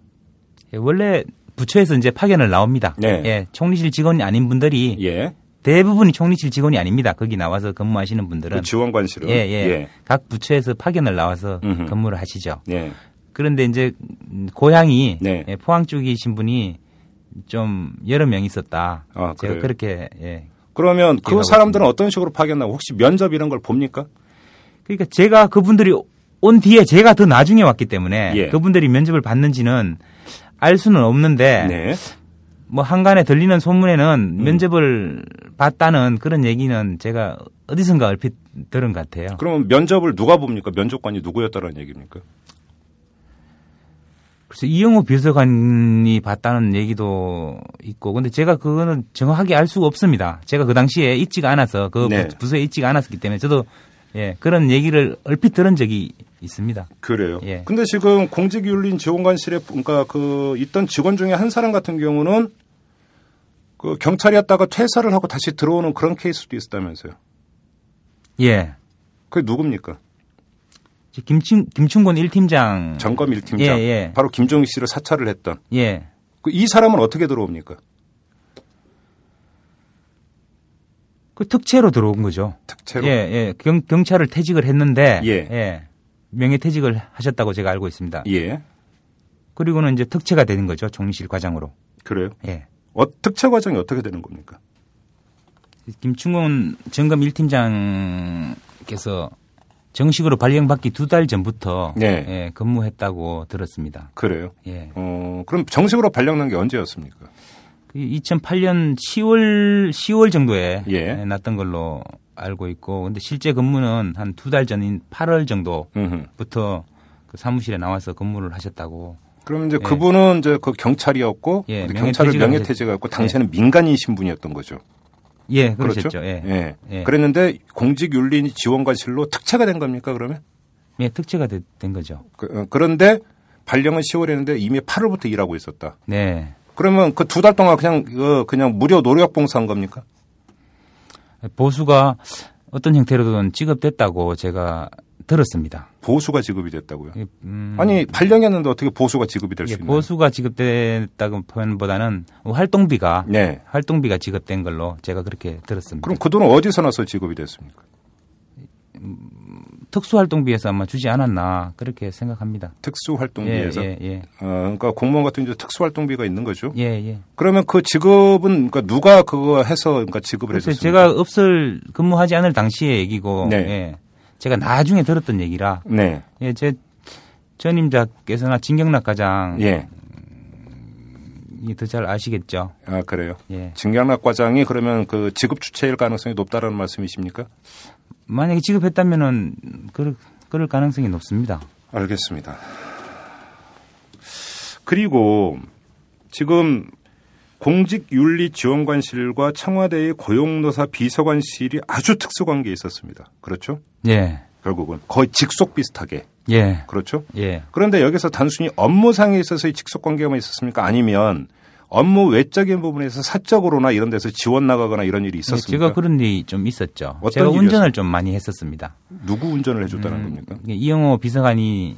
예, 원래 부처에서 이제 파견을 나옵니다. 네. 예, 총리실 직원이 아닌 분들이 예. 대부분이 총리실 직원이 아닙니다. 거기 나와서 근무하시는 분들은 그 지원관실은 예, 예, 각 부처에서 파견을 나와서 음흠. 근무를 하시죠. 예. 그런데 이제 고향이 네. 예, 포항 쪽이신 분이 좀 여러 명 있었다. 아, 제가 그래요? 그렇게 예. 그러면 그 사람들은 어떤 식으로 파견나고 혹시 면접 이런 걸 봅니까? 그러니까 제가 그분들이 온 뒤에 제가 더 나중에 왔기 때문에 예. 그분들이 면접을 받는지는 알 수는 없는데 네. 뭐 한간에 들리는 소문에는 음. 면접을 봤다는 그런 얘기는 제가 어디선가 얼핏 들은 것 같아요. 그러면 면접을 누가 봅니까? 면접관이 누구였다는 얘기입니까? 그래서 이영호 비서관이 봤다는 얘기도 있고, 근데 제가 그거는 정확하게 알 수가 없습니다. 제가 그 당시에 있지가 않아서 그 네. 부- 부서에 있지가 않았기 때문에 저도 예 그런 얘기를 얼핏 들은 적이 있습니다. 그래요. 예. 근데 지금 공직윤린 지원관실에 그러니까 그 있던 직원 중에 한 사람 같은 경우는 그 경찰이었다가 퇴사를 하고 다시 들어오는 그런 케이스도 있었다면서요. 예, 그게 누굽니까? 김춘 김춘곤 1팀장 점검 1팀장. 예, 예. 바로 김종희 씨를 사찰을 했던. 예, 그 이 사람은 어떻게 들어옵니까? 그 특채로 들어온 거죠. 특채로. 예, 예, 경, 경찰을 퇴직을 했는데 예. 명예 퇴직을 하셨다고 제가 알고 있습니다. 예. 그리고는 이제 특채가 되는 거죠 총리실 과장으로. 그래요. 예. 어, 특채 과정이 어떻게 되는 겁니까? 김충곤 점검 1팀장께서 정식으로 발령받기 두 달 전부터 네. 예, 근무했다고 들었습니다. 그래요. 예. 어, 그럼 정식으로 발령난 게 언제였습니까? 그 2008년 10월 10월 정도에 예. 예, 났던 걸로 알고 있고 근데 실제 근무는 한 두 달 전인 8월 정도부터. 그 사무실에 나와서 근무를 하셨다고. 그럼 이제 예. 그분은 이제 그 경찰이었고 예, 경찰을 명예퇴직했고 당시에는 민간인 신분이었던 거죠. 예, 그렇죠. 그러셨죠. 예. 예. 예. 그랬는데 공직윤리 지원관실로 특채가 된 겁니까 그러면? 예, 특채가 되- 된 거죠. 그, 런데 발령은 10월에 했는데 이미 8월부터 일하고 있었다. 네. 그러면 그 두 달 동안 그냥 그 그냥 무료 노력 봉사한 겁니까? 보수가 어떤 형태로든 지급됐다고 제가 들었습니다. 보수가 지급이 됐다고요? 예, 음, 아니 발령했는데 어떻게 보수가 지급이 될수 이게 있나요? 보수가 지급됐다고 표현보다는 활동비가 네. 활동비가 지급된 걸로 제가 그렇게 들었습니다. 그럼 그 돈은 어디서 나서 지급이 됐습니까? 특수활동비에서 아마 주지 않았나 그렇게 생각합니다. 특수활동비에서. 예, 예, 어, 그러니까 공무원 같은 이제 특수활동비가 있는 거죠. 예, 예. 그러면 그 지급은 그러니까 누가 그거 해서 그러니까 지급을 해줬습니까? 제가 없을 근무하지 않을 당시의 얘기고, 네. 예. 제가 나중에 들었던 얘기라, 네. 예, 제 전임자께서나 진경락 과장이 예. 더잘 아시겠죠. 아 그래요. 예. 진경락 과장이 그러면 그 지급 주체일 가능성이 높다라는 말씀이십니까? 만약에 지급했다면은 그럴, 그럴 가능성이 높습니다. 알겠습니다. 그리고 지금 공직윤리지원관실과 청와대의 고용노사 비서관실이 아주 특수관계에 있었습니다. 그렇죠? 예, 결국은 거의 직속 비슷하게. 예, 그렇죠? 예. 그런데 여기서 단순히 업무상에 있어서의 직속 관계만 있었습니까? 아니면 업무 외적인 부분에서 사적으로나 이런 데서 지원 나가거나 이런 일이 있었습니까? 네, 제가 그런 일이 좀 있었죠. 어떤 제가 일이었어요? 운전을 좀 많이 했었습니다. 누구 운전을 해줬다는 음, 겁니까? 이영호 비서관이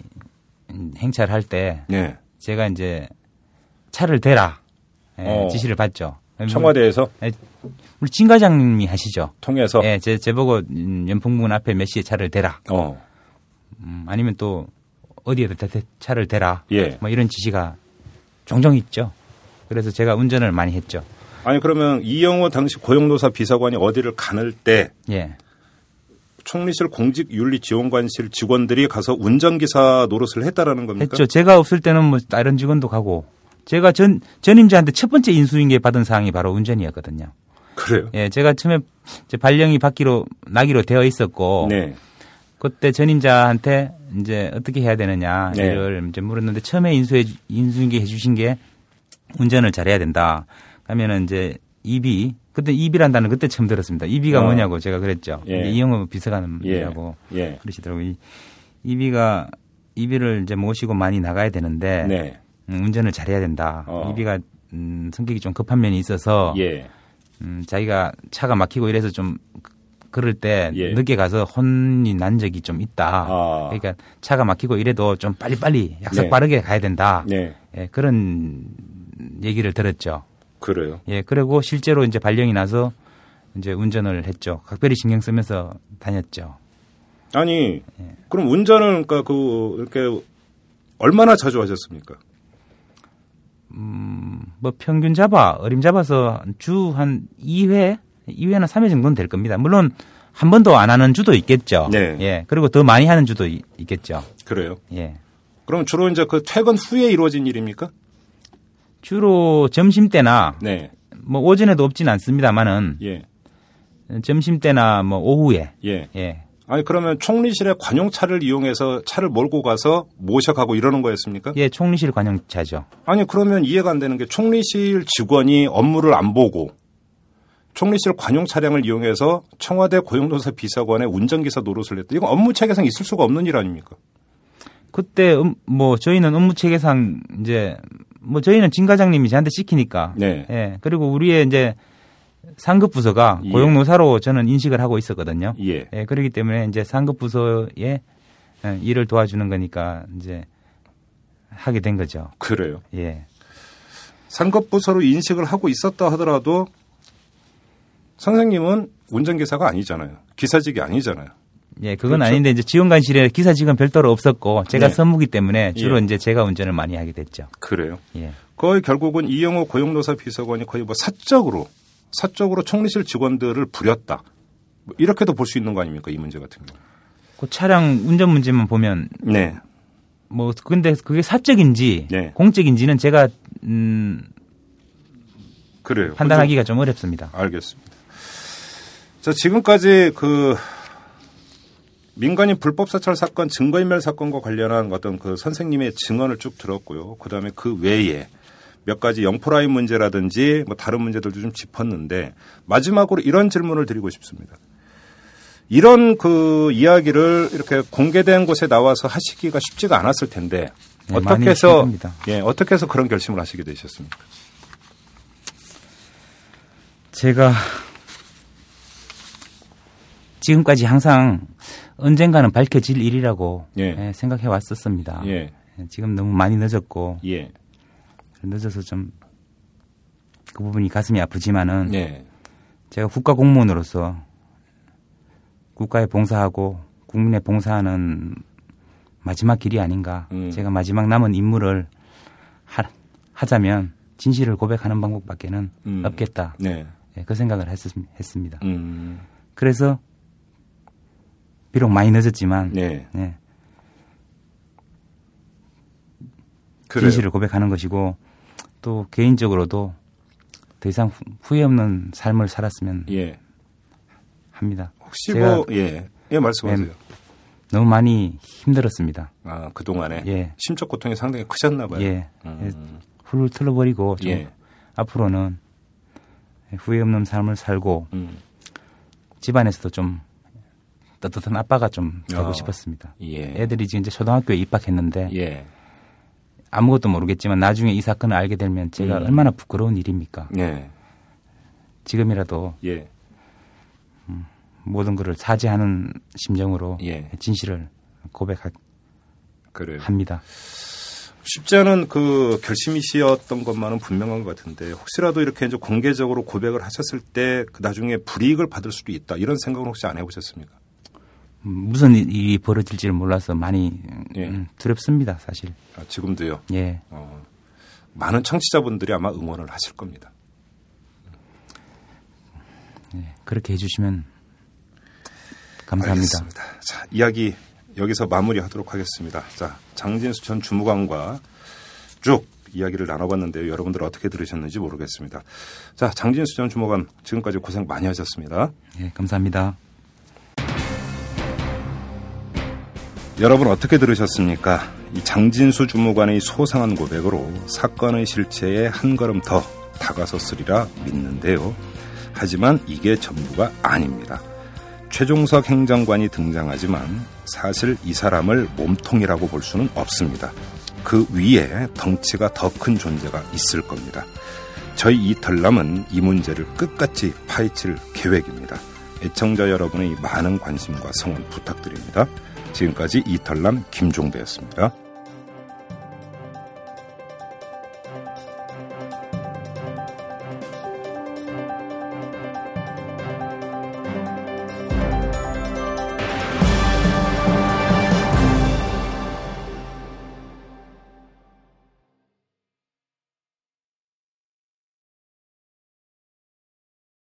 행차를 할때 네. 제가 이제 차를 대라 예, 어. 지시를 받죠. 청와대에서 우리 진 과장님이 하시죠. 통해서 예, 제, 제 보고 음, 연풍문 앞에 몇 시에 차를 대라. 어. 음, 아니면 또 어디에다 차를 대라. 예. 뭐 이런 지시가 종종 있죠. 그래서 제가 운전을 많이 했죠. 아니 그러면 이영호 당시 고용노사 비서관이 어디를 가는 때 예. 총리실 공직윤리지원관실 직원들이 가서 운전기사 노릇을 했다라는 겁니까? 했죠. 제가 없을 때는 뭐 다른 직원도 가고 제가 전 전임자한테 첫 번째 인수인계 받은 사항이 바로 운전이었거든요. 그래요? 예, 제가 처음에 발령이 받기로 나기로 되어 있었고 네. 그때 전임자한테 이제 어떻게 해야 되느냐 네. 이를 이제 물었는데 처음에 인수해 주- 인수인계 해주신 게 운전을 잘해야 된다. 하면은 이제 입이 그때 입이란다는 그때 처음 들었습니다. 입이가 어. 뭐냐고 제가 그랬죠. 예. 이영호 예. 비서관이라고 예. 그러시더라고요. 이- 이비가 이비를 이제 모시고 많이 나가야 되는데 네. 음, 운전을 잘해야 된다. 어. 이비가 음, 성격이 좀 급한 면이 있어서 예. 음, 자기가 차가 막히고 이래서 좀 그- 그럴 때 예. 늦게 가서 혼이 난 적이 좀 있다. 아. 그러니까 차가 막히고 이래도 좀 빨리빨리 약속 네. 빠르게 가야 된다. 네. 예, 그런 얘기를 들었죠. 그래요. 예, 그리고 실제로 이제 발령이 나서 이제 운전을 했죠. 각별히 신경 쓰면서 다녔죠. 아니 예. 그럼 운전을 그러니까 그 이렇게 얼마나 자주 하셨습니까? 뭐 평균 잡아 어림 잡아서 주 한 2회, 2회나 3회 정도는 될 겁니다. 물론 한 번도 안 하는 주도 있겠죠. 네. 예. 그리고 더 많이 하는 주도 이- 있겠죠. 그래요. 예. 그럼 주로 이제 그 퇴근 후에 이루어진 일입니까? 주로 점심 때나 네. 뭐 오전에도 없진 않습니다만은 예. 점심 때나 뭐 오후에 예. 예. 아니 그러면 총리실에 관용차를 이용해서 차를 몰고 가서 모셔가고 이러는 거였습니까? 예, 총리실 관용차죠. 아니 그러면 이해가 안 되는 게 총리실 직원이 업무를 안 보고 총리실 관용 차량을 이용해서 청와대 고용노사 비서관의 운전기사 노릇을 했다. 이건 업무 체계상 있을 수가 없는 일 아닙니까? 그때 음, 뭐 저희는 업무 체계상 이제 뭐 저희는 진 과장님이 저한테 시키니까 네. 예. 그리고 우리의 이제 상급 부서가 예. 고용노사로 저는 인식을 하고 있었거든요. 예. 예, 그렇기 때문에 이제 상급 부서의 예, 일을 도와주는 거니까 이제 하게 된 거죠. 그래요. 예. 상급 부서로 인식을 하고 있었다 하더라도 선생님은 운전기사가 아니잖아요. 기사직이 아니잖아요. 예, 그건 그렇죠. 아닌데 이제 지원관실에 기사직은 별도로 없었고 제가 네. 선무기 때문에 주로 예. 이제 제가 운전을 많이 하게 됐죠. 그래요. 예. 거의 결국은 이영호 고용노사 비서관이 거의 뭐 사적으로 사적으로 총리실 직원들을 부렸다. 뭐 이렇게도 볼 수 있는 거 아닙니까 이 문제 같은 경우. 그 차량 운전 문제만 보면 네. 뭐 근데 그게 사적인지 네. 공적인지는 제가 음 그래요. 판단하기가 좀 어렵습니다. 알겠습니다. 자, 지금까지 그 민간인 불법 사찰 사건, 증거인멸 사건과 관련한 어떤 그 선생님의 증언을 쭉 들었고요. 그 다음에 그 외에 몇 가지 영포라인 문제라든지 뭐 다른 문제들도 좀 짚었는데 마지막으로 이런 질문을 드리고 싶습니다. 이런 그 이야기를 이렇게 공개된 곳에 나와서 하시기가 쉽지가 않았을 텐데 네, 어떻게 해서. 예, 어떻게 해서 그런 결심을 하시게 되셨습니까? 제가 지금까지 항상 언젠가는 밝혀질 일이라고 예. 예, 생각해 왔었습니다. 예. 지금 너무 많이 늦었고 예. 늦어서 좀 그 부분이 가슴이 아프지만은 예. 제가 국가 공무원으로서 국가에 봉사하고 국민에 봉사하는 마지막 길이 아닌가. 음. 제가 마지막 남은 임무를 하, 하자면 진실을 고백하는 방법밖에는 음. 없겠다. 네. 예, 그 생각을 했, 했습니다. 음. 그래서 비록 많이 늦었지만 네. 네, 그래요. 진실을 고백하는 것이고 또 개인적으로도 더 이상 후- 후회 없는 삶을 살았으면 예. 합니다. 혹시 뭐 예. 예, 말씀하세요. 너무 많이 힘들었습니다. 아, 그동안에 예. 심적 고통이 상당히 크셨나 봐요. 예. 음. 훌훌 털어버리고 좀 예. 앞으로는 후회 없는 삶을 살고 음. 집안에서도 좀 따뜻한 아빠가 좀 되고 어. 싶었습니다. 예. 애들이 지금 이제 초등학교에 입학했는데 예. 아무것도 모르겠지만 나중에 이 사건을 알게 되면 제가 음. 얼마나 부끄러운 일입니까? 예. 지금이라도 예. 모든 것을 사죄하는 심정으로 예. 진실을 고백합니다. 쉽지 않은 그 결심이시었던 것만은 분명한 것 같은데 혹시라도 이렇게 이제 공개적으로 고백을 하셨을 때그 나중에 불이익을 받을 수도 있다 이런 생각은 혹시 안 해보셨습니까? 음, 무슨 일이 벌어질지를 몰라서 많이 예. 음, 두렵습니다, 사실. 아, 지금도요. 예. 어, 많은 청취자분들이 아마 응원을 하실 겁니다. 예, 그렇게 해주시면 감사합니다. 알겠습니다. 자, 이야기 여기서 마무리하도록 하겠습니다. 자, 장진수 전 주무관과 쭉 이야기를 나눠봤는데요. 여러분들 어떻게 들으셨는지 모르겠습니다. 자, 장진수 전 주무관 지금까지 고생 많이 하셨습니다. 예, 감사합니다. 여러분 어떻게 들으셨습니까? 이 장진수 주무관의 소상한 고백으로 사건의 실체에 한 걸음 더 다가섰으리라 믿는데요. 하지만 이게 전부가 아닙니다. 최종석 행정관이 등장하지만 사실 이 사람을 몸통이라고 볼 수는 없습니다. 그 위에 덩치가 더 큰 존재가 있을 겁니다. 저희 이털남은 이 문제를 끝까지 파헤칠 계획입니다. 애청자 여러분의 많은 관심과 성원 부탁드립니다. 지금까지 이털남 김종배였습니다.